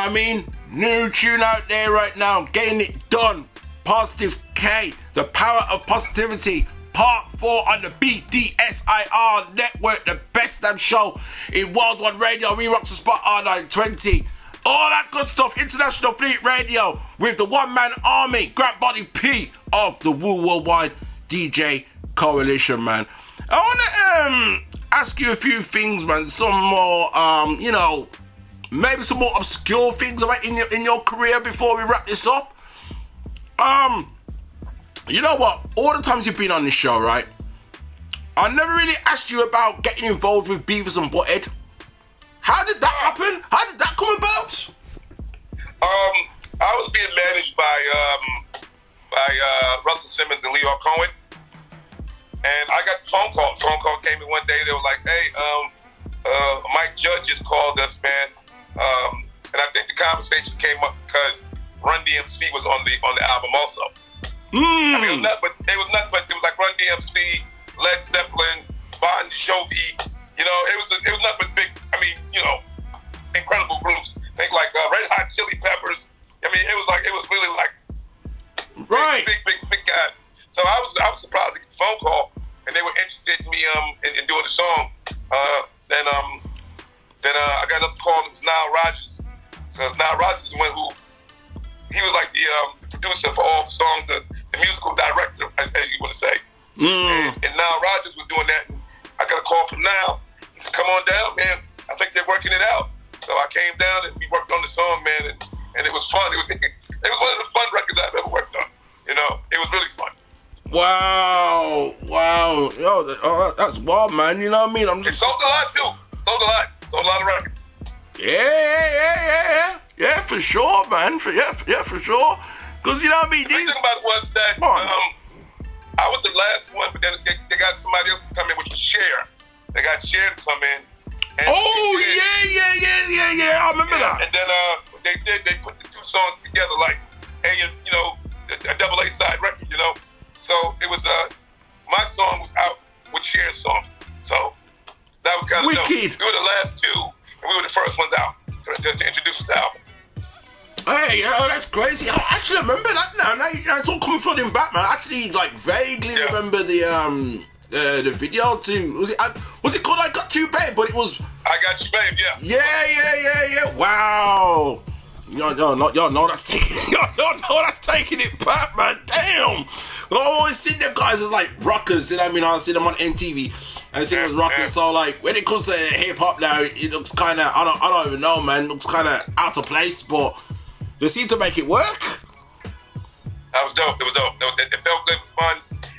Know what I mean? New tune out there right now. Getting it done. Positive K. The power of positivity. Part 4 on the BDSIR network. The best damn show in World One Radio. We rock the spot R920. All that good stuff. International Fleet Radio with the one man army. Grant Body P of the Wu Worldwide DJ Coalition, man. I want to um, ask you a few things, man. Some more, um, you know, maybe some more obscure things about in your in your career before we wrap this up. Um, you know what? All the times you've been on this show, right? I never really asked you about getting involved with Beavis and Butt-Head. How did that happen? How did that come about? Um, I was being managed by um, by uh, Russell Simmons and Lyor Cohen, and I got the phone call. Phone call came in one day. They were like, "Hey, um, uh, Mike Judge just called us, man," um, and I think the conversation came up because Run DMC was on the on the album also. I mean, it was nothing but it was nothing but it was like Run DMC, Led Zeppelin, Bon Jovi. You know, it was it was nothing but big. I mean, you know, incredible groups. Think like uh, Red Hot Chili Peppers. I mean, it was like it was really like right, big, big, big, big guy. So I was I was surprised to get the phone call, and they were interested in me um in, in doing the song. Uh, then um then uh, I got another call. It was Nile Rodgers. Because Nile Rodgers is the one who he was like the um, producer for all the songs, the, the musical director, as, as you want to say. And, and Nile Rodgers was doing that. And I got a call from Nile. He said, "Come on down, man. I think they're working it out." So I came down and we worked on the song, man, and, and it was fun. It was it was one of the fun records I've ever worked on. You know, it was really fun. Wow, wow, yo, oh, that's wild, man. You know what I mean? I'm It just sold a lot too. Sold a lot. Sold a lot of records. yeah, yeah, yeah, yeah, yeah, yeah, for sure, man. For yeah, for, yeah, for sure. Cause you know what I mean? The thing about it was that um, I was the last one, but then they, they got somebody else to come in, which was Cher. They got Cher to come in. And Oh yeah, yeah, yeah, yeah, yeah. I remember Yeah, that. And then uh, they did. They put the two songs together, like a you know a, a double A side record, you know. So it was uh, my song was out with Cher's song. So that was kind of dope. Wicked. We were the last two, and we were the first ones out to, to, to introduce the album. Hey, yo, that's crazy. I actually remember that now. Now, it's all coming flooding back, man. I actually like vaguely remember the um uh, the video too. was it uh, was it called I Got You Babe? But it was I got you, babe. Yeah. yeah, yeah, yeah, yeah. Wow. Yo, yo, no, yo, no, that's taking it. Yo, yo, no, that's taking it back, man. Damn. I always see them guys as like rockers. You know what I mean? I see them on MTV and see them as rockers. So like when it comes to hip hop now, it, it looks kind of I don't I don't even know, man. It looks kind of out of place, but they seem to make it work. That was dope. It was dope. It, was- it felt good. It was fun,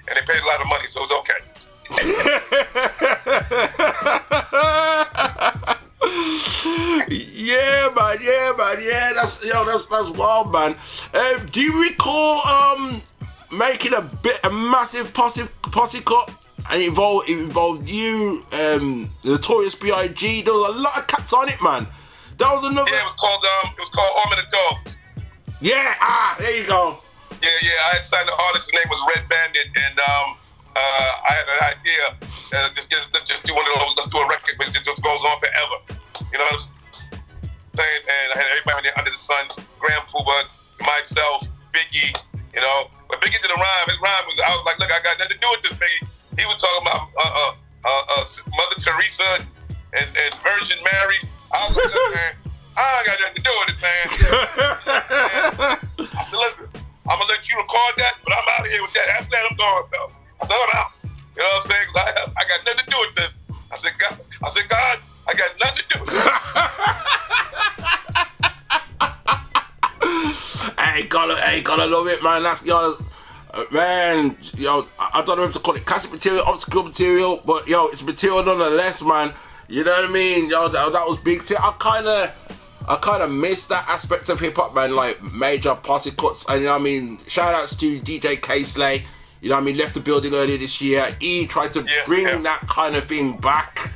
and they paid a lot of money, so it was okay. yeah, man. Yeah, man. Yeah, that's yo, that's that's wild, man. Um, do you recall um making a bit a massive posse posse cut? And it involved it involved you, um, Notorious B.I.G. There was a lot of cats on it, man. That was another. Yeah, it was called um, it was called Arm of the Dogs. Yeah, ah, there you go. Yeah, yeah. I had signed the artist. His name was Red Bandit, and um, uh, I had an idea. Uh, just, just, do one of those. Let's do a record, but it just, just goes on forever. You know what I'm saying? And I had everybody under the sun: Grand Puba, myself, Biggie. You know, but Biggie did a rhyme. His rhyme was, I was like, look, I got nothing to do with this, Biggie. He was talking about uh, uh, uh, uh, Mother Teresa and, and Virgin Mary. I was like, man, I ain't got nothing to do with it, man. I said, listen, I'm gonna let you record that, but I'm out of here with that. After that, I'm going, though. I said, I'm out. You know what I'm saying? I, I got nothing to do with this. I said, God, I said, God, I got nothing to do with this. Hey, gotta, hey, gotta love it, man. That's yo, uh, man. Yo, I, I don't know if to call it classic material, obscure material, but yo, it's material nonetheless, man. You know what I mean? Yo, that, that was big. I kind of, I kind of missed that aspect of hip hop, man. Like major posse cuts, and you know what I mean. Shout outs to DJ Kay Slay. You know what I mean? Left the building earlier this year. He tried to bring that kind of thing back.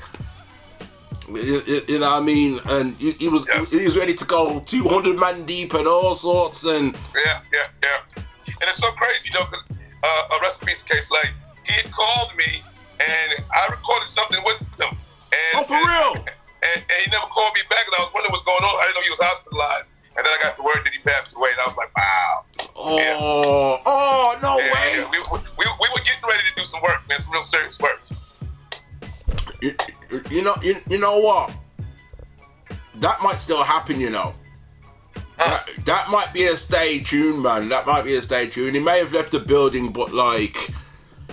You, know what I mean? And he, he was he was ready to go 200 man deep and all sorts and Yeah, yeah, yeah. And it's so crazy, you know, because uh, a recipe's case, like, he had called me and I recorded something with him. And, Oh, for and- real? And, and he never called me back, and I was wondering what's going on. I didn't know he was hospitalized. And then I got the word that he passed away, and I was like, wow. Oh, oh, no Yeah, way. yeah. We, we, we were getting ready to do some work, man, some real serious work. You, you know, you, you know what? That might still happen, you know. That, that might be a stay tune, man. That might be a stay tune. He may have left the building, but like,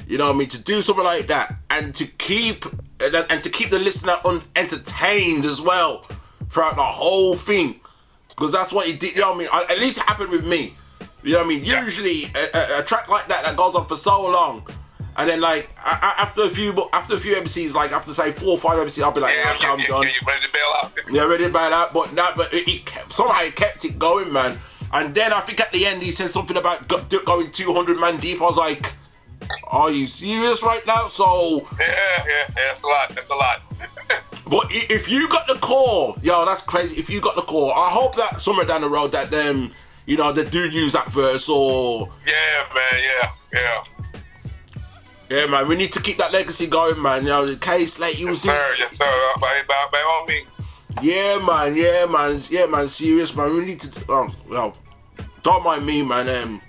you know what I mean? To do something like that and to keep and, and to keep the listener un- entertained as well throughout the whole thing, because that's what he did. You know what I mean? At least it happened with me. You know what I mean? Usually, a, a, a track like that that goes on for so long, and then like a- a- after a few after a few MCs, like after say four or five MCs, I'll be like, yeah, okay, I'm done. Yeah, ready to bail out? Yeah, ready about that, but not. But it, it kept, somehow it kept it going, man. And then I think at the end he said something about go, going 200 man deep. I was like, "Are you serious right now?" So, Yeah, yeah, yeah, that's a lot, that's a lot. but if you got the call, yo, that's crazy. If you got the call, I hope that somewhere down the road that them, you know, they do use that verse or Yeah, man, yeah, yeah. yeah, man. We need to keep that legacy going, man. You know, the case like he was doing. Sir, yes, sir, by, by, by all means. Yeah, man. Yeah, man. Yeah, man. Serious, man. We need to. Um, well, don't mind me, man. Um,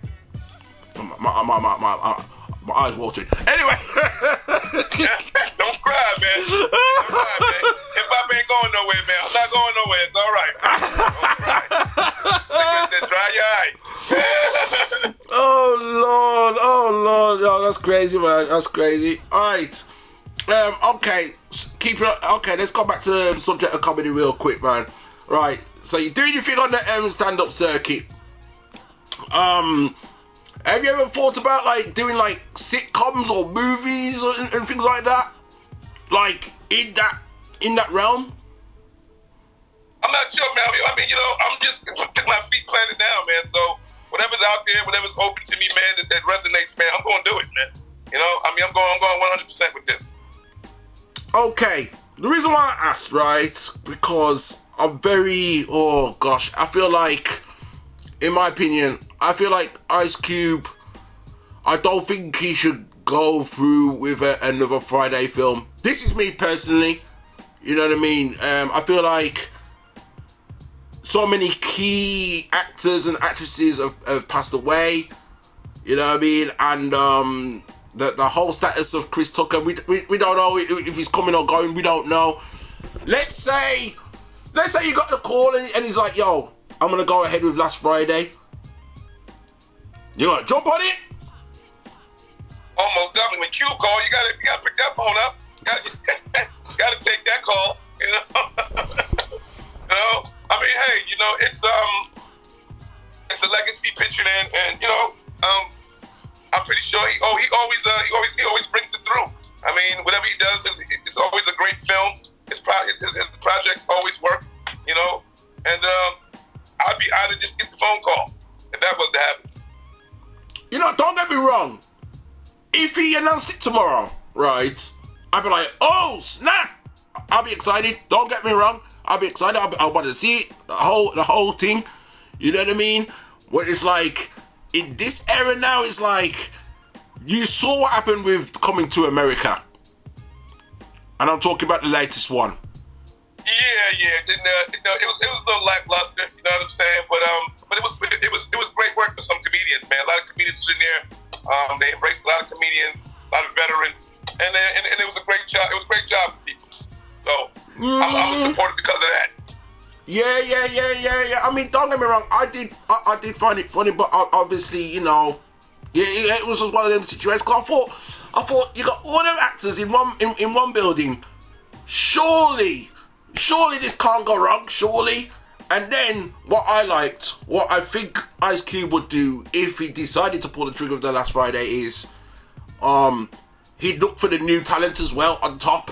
my my my my my, eyes watering. Anyway, Don't cry, man. Don't cry, man. Hip hop ain't going nowhere, man. I'm not going nowhere. It's all right. Don't cry. Just dry your eye. oh lord, oh lord, yo, that's crazy, man. That's crazy. All right, um, okay, keep it. Okay, let's go back to the subject of comedy real quick, man. Right, so you're doing your thing on the um, stand-up circuit. Um, have you ever thought about like doing like sitcoms or movies or, and, and things like that? Like in that in that realm? I'm not sure, man. I mean, you know, I'm just my feet planted now, man. So whatever's out there, whatever's open to me, man, that, that resonates, man, I'm going to do it, man. You know, I mean, I'm going, I'm going 100 percent with this. Okay, the reason why I asked, right, because I'm very, oh gosh, I feel like, in my opinion, I feel like Ice Cube, I don't think he should go through with a, another Friday film. This is me personally, you know what I mean? Um, I feel like so many key actors and actresses have, have passed away, you know what I mean? And, um, the, the whole status of Chris Tucker, we, we, we don't know if he's coming or going, we don't know. Let's say, let's say you got the call and, and he's like, yo, I'm gonna go ahead with last Friday. You gonna jump on it? Almost definitely. When Q call, you gotta, you gotta pick that phone up. Gotta, gotta take that call. You know. you know. I mean, hey, you know, it's um, it's a legacy picture, and and you know, um, I'm pretty sure he oh he always uh he always he always brings it through. I mean, whatever he does is it's always a great film. His pro his, his, his projects always work. You know, and um, I'd be honored just get the phone call if that was to happen. You know, don't get me wrong. If he announced it tomorrow, right, I'd be like, oh snap! I'll be excited. Don't get me wrong. I'll be excited. I'll be, I want to see it, the whole the whole thing. You know what I mean? Where it's like in this era now, it's like you saw what happened with coming to America, and I'm talking about the latest one. Yeah, yeah. Didn't, uh, you know, it was it was a little lackluster. You know what I'm saying? But um, but it was it was it was great work for some comedians, man. A lot of comedians was in there. Um, they embraced a lot of comedians, a lot of veterans, and and, and it was a great job. It was a great job for people. So I'm, I'm supported because of that. Yeah, yeah, yeah, yeah, yeah. I mean, don't get me wrong. I did, I, I did find it funny, but obviously, you know, yeah, yeah, it was just one of them situations. 'Cause I thought, I thought you got all them actors in one in, in one building. Surely, surely this can't go wrong. Surely. And then what I liked, what I think Ice Cube would do if he decided to pull the trigger of the last Friday is, um, he'd look for the new talent as well on top.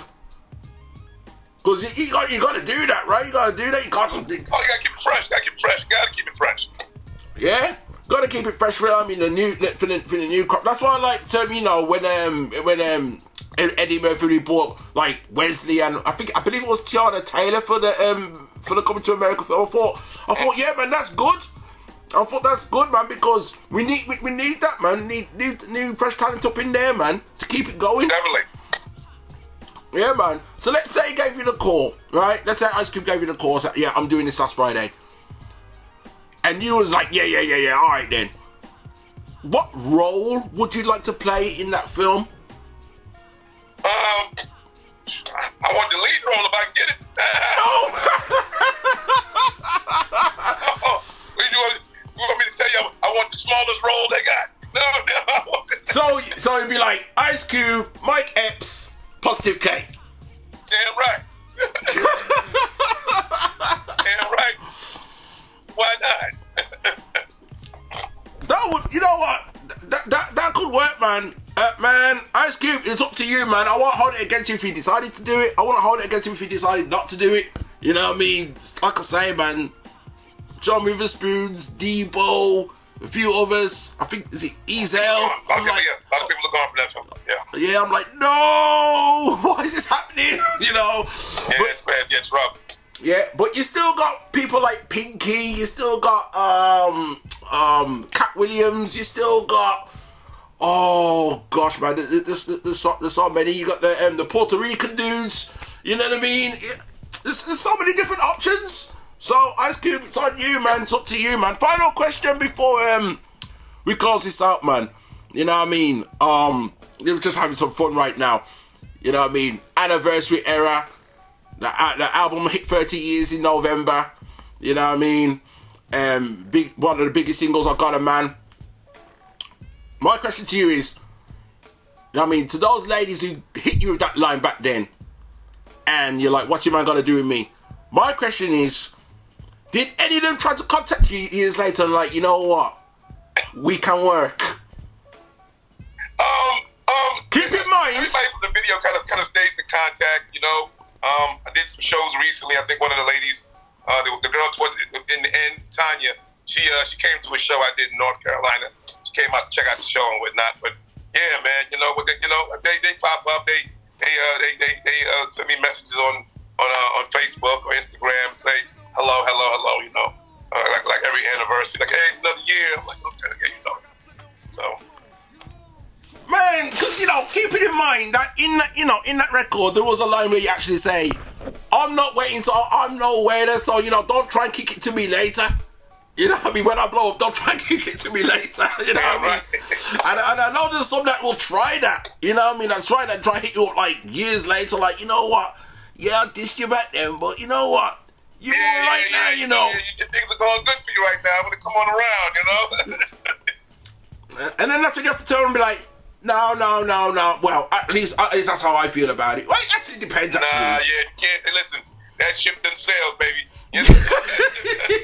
Cause you, you got you got to do that, right? You got to do that. You got to. Oh, you gotta keep it fresh. Gotta keep it fresh. Gotta keep it fresh. Yeah, gotta keep it fresh for I mean the new for the, for the new crop. That's why I like um, you know when um when um Eddie Murphy bought like Wesley and I think I believe it was Teyana Taylor for the um for the Coming to America. I thought I thought yeah man that's good. I thought that's good man because we need we, we need that man need new new fresh talent up in there man to keep it going. Definitely. Yeah man. So let's say he gave you the call right. Let's say Ice Cube gave you the call. Said, yeah I'm doing this last Friday. And you was like yeah yeah yeah yeah all right then. What role would you like to play in that film? Um, I want the lead role if I can get it. no. you, want, you want me to tell you I want the smallest role they got? No, no. I want the. So so it'd be like Ice Cube, Mike Epps, Positive K. Damn right. Damn right. Why not? That would, you know what? That that, that could work, man. Uh, man, Ice Cube, it's up to you, man. I won't hold it against you if you decided to do it. I won't hold it against him if he decided not to do it. You know what I mean? Like I say, man. John Witherspoons, Debo, a few others. I think is it Ezal. A lot of people, yeah, a lot of people are going for that. Yeah. Yeah, I'm like, no, why is this happening? You know. Yeah, it's bad. Yeah, it's rough. Yeah, but you still got people like Pinky. You still got um um Katt Williams. You still got oh gosh, man, there's, there's, there's, so, there's so many. You got the um, the Puerto Rican dudes. You know what I mean? There's, there's so many different options. So Ice Cube, it's on you, man. It's up to you, man. Final question before um we close this out, man. You know what I mean? Um, we're just having some fun right now. You know what I mean? Anniversary era. The, uh, the album hit 30 years in November. You know what I mean? Um, big one of the biggest singles I got a man. My question to you is, you know what I mean, to those ladies who hit you with that line back then, and you're like, what's your man gonna do with me? My question is, did any of them try to contact you years later and like, you know what? We can work. Um, um, keep in mind. Everybody from the video kind of kind of stays in contact. You know, um, I did some shows recently. I think one of the ladies, uh, the, the girl towards in the end, Tanya, she uh, she came to a show I did in North Carolina. She came out to check out the show and whatnot. But yeah, man, you know, they, you know, they they pop up. They they uh, they they, they uh, send me messages on on uh, on Facebook or Instagram. Say hello, hello, hello. You know, uh, like like every anniversary. Like hey, it's another year. I'm like okay, yeah, you know. So. Man, because you know, keep it in mind that in that you know in that record there was a line where you actually say, "I'm not waiting, so I'm no waiter, so you know don't try and kick it to me later." You know what I mean? When I blow up, don't try and kick it to me later. You know what I mean? And, and I know there's some that will try that. You know what I mean? That's try that, try hit you up like years later. Like you know what? Yeah, I dissed you back then, but you know what? You yeah, all right yeah, now, yeah, you know. Yeah, things are going good for you right now. I'm gonna come on around, you know. And then that's when you have to turn and be like, no, no, no, no. Well, at least, at least that's how I feel about it. Well, it actually depends. Actually, Nah, yeah, you Listen, that ship done sailed, baby.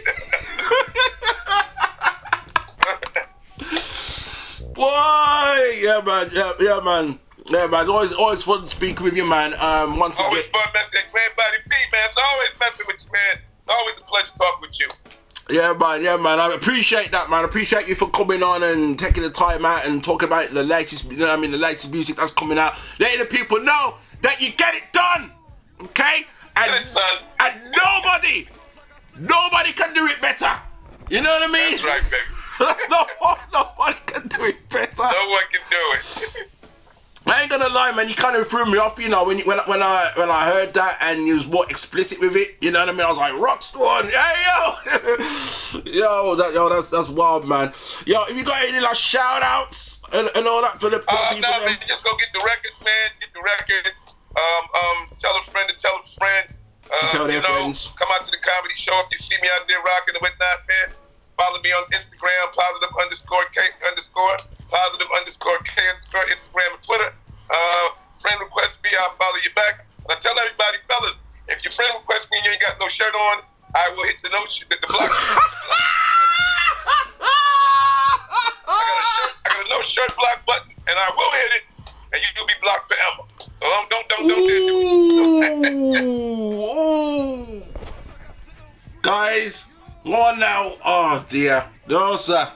Boy, yeah, man, yeah, yeah, man, yeah, man. Always, always fun to speak with you, man. Um, once always again, fun messing. Man, Body P, man. It's always messing with you, man. It's always a pleasure talking with you. Yeah, man, yeah, man. I appreciate that, man. I appreciate you for coming on and taking the time out and talking about the latest, you know, I mean, the latest music that's coming out, letting the people know that you get it done, okay? And, and nobody, nobody can do it better. You know what I mean? That's right, baby. no, nobody can do it better. No one can do it. I ain't gonna lie, man. You kind of threw me off, you know, when you, when when I when I heard that and you was more explicit with it. You know what I mean? I was like, Rockstar, hey yo, yo, that yo, that's that's wild, man. Yo, if you got any like shout outs and, and all that for the, for Uh, the people, them? man, just go get the records, man. Get the records. Um, um, tell a friend to tell a friend. To tell their you know, friends. Come out to the comedy show if you see me out there rocking and whatnot, man. Follow me on Instagram, positive underscore K underscore, positive underscore K underscore, Instagram and Twitter. Uh, friend request me, I'll follow you back. And I tell everybody, fellas, if your friend requests me and you ain't got no shirt on, I will hit the no sh- the, block. I got a no shirt block button, and I will hit it, and you will be blocked forever. So don't don't don't don't do it. Guys, go now. Oh dear, no sir.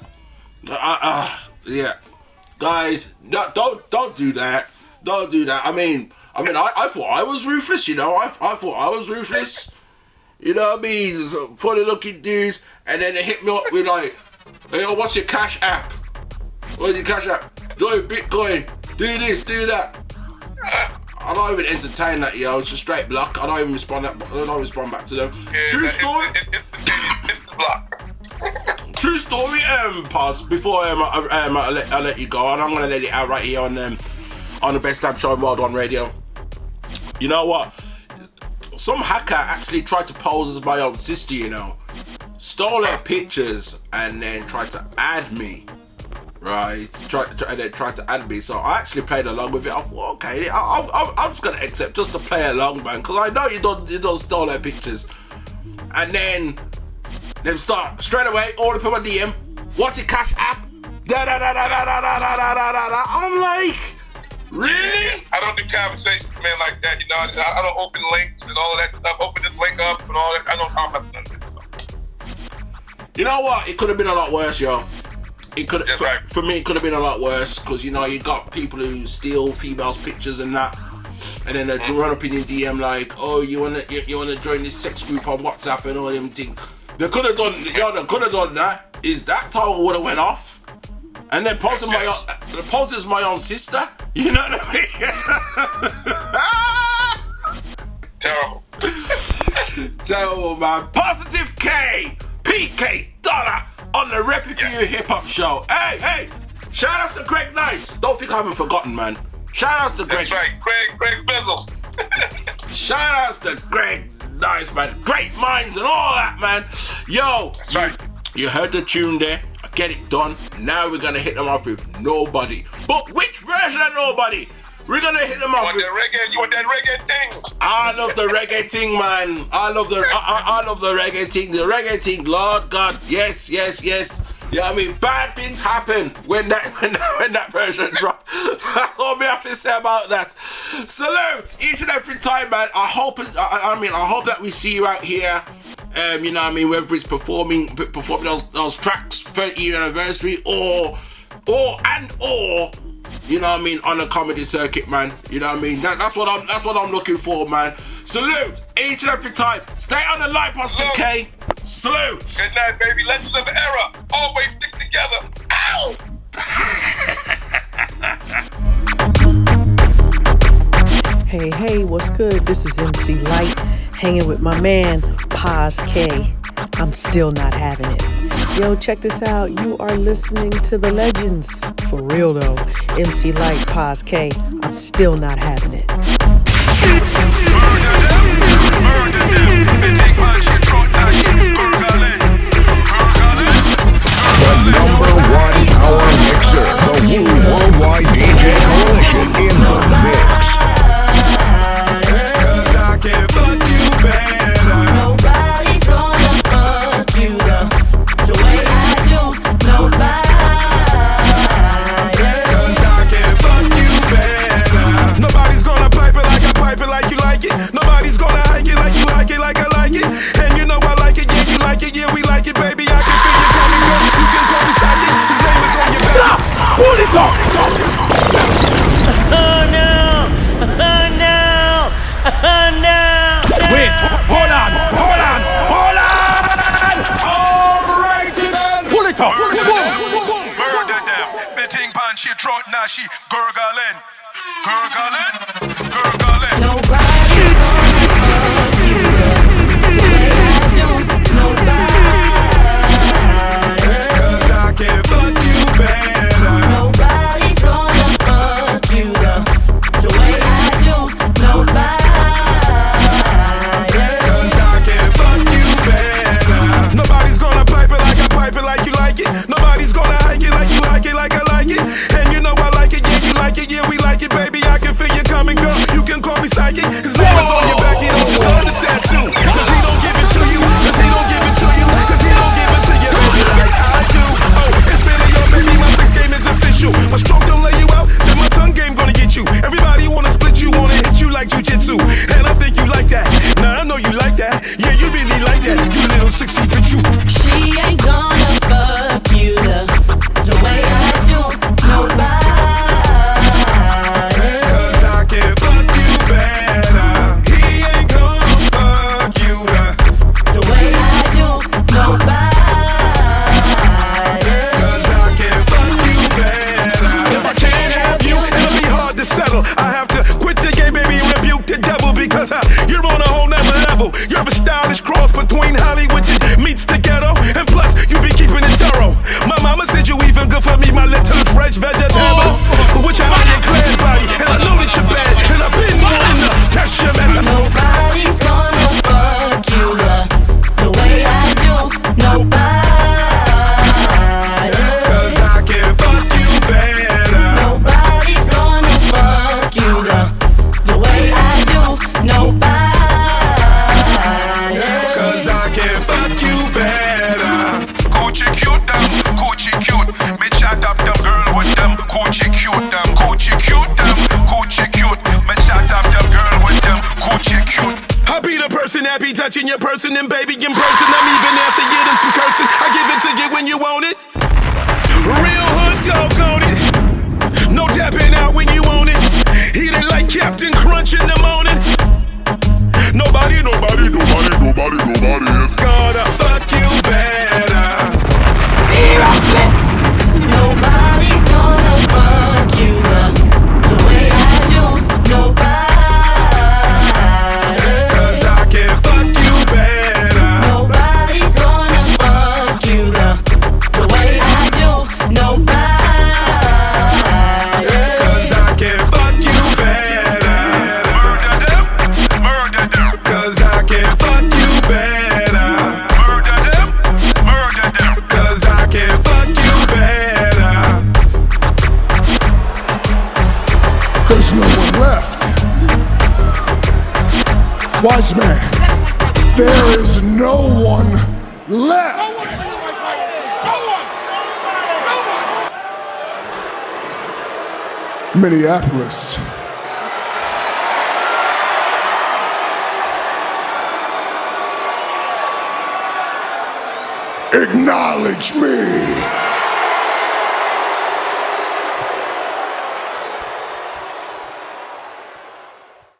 Uh, uh, yeah, guys, no, don't don't do that. Don't do that. I mean, I mean, I, I thought I was ruthless. You know, I, I thought I was ruthless. You know what I mean? Funny looking dudes, and then they hit me up with like, "Hey, yo, what's your cash app? What's your cash app? Join Bitcoin. Do this, do that." I don't even entertain that, yo. It's a straight block. I don't even respond. That, I don't respond back to them. True story. True story. Um, pause before um, I, um, I, let, I let you go, and I'm gonna let it out right here on um, on the best damn show in World One Radio. You know what? Some hacker actually tried to pose as my own sister. You know, stole her pictures and then tried to add me. Right, try, try, and then tried to add me, so I actually played along with it. I thought, okay, I, I, I'm just gonna accept just to play along, man, because I know you don't, you don't stole her pictures. And then them start straight away, all in my DM. What's your cash app? Da da da da da da da da da da da. I'm like, really? I don't do conversations, man, like that. You know, I, I don't open links and all of that stuff. Open this link up and all that. I don't. I'm not none of it. You know what? It could have been a lot worse, yo. It could for, for me. It could have been a lot worse because you know you got people who steal females' pictures and that, and then they mm. run up in your DM like, "Oh, you wanna you, you wanna join this sex group on WhatsApp and all them things." They could have done, yo. They could have done that. Is that how I would have went off? And then posted my own, the post is my own sister. You know what I mean? Terrible. Terrible, man. Positive K, PK, Dollar on the for You Hip Hop Show. Hey, hey, Shout outs to Greg Nice. Don't think I haven't forgotten, man. Shout outs to Greg. That's right, Craig, Craig Bezos. Shout outs to Greg Nice, man. Great minds and all that, man. Yo, you, you heard the tune there. I get it done. Now we're gonna hit them off with nobody. But which version of nobody? We're gonna hit them You off want with. that reggae? You want that reggae thing? I love the reggae thing, man. I love the I, I, I love the reggae thing. The reggae thing, Lord God, yes, yes, yes. Yeah, I mean, bad things happen when that when that, when that version drop. That's all me have to say about that. Salute each and every time, man. I hope I, I mean, I hope that we see you out here. Um, you know, I mean, whether it's performing performing those those tracks 30 year anniversary or or and or you know what I mean, on the comedy circuit, man. You know what I mean? That, that's what I'm that's what I'm looking for, man. Salute each and every time. Stay on the line, Pastor K. Salute. Good night, baby. Legends of the era. Always stick together. Ow! Hey, hey, what's good? This is MC Lyte hanging with my man, Paz K. I'm still not having it. Yo, check this out. You are listening to the legends. For real though. MC Lyte, Paz K. I'm still not having it. Number one power mixer, the Wu Worldwide DJ Coalition in the mix. Pull it up! Oh no! Oh no! Oh no! Wait, hold on, hold on, hold on! Alrighty then! Pull it up! Murder them. Murder them! Betting pan she trot now she gurgling. Gurgling? Gurgling.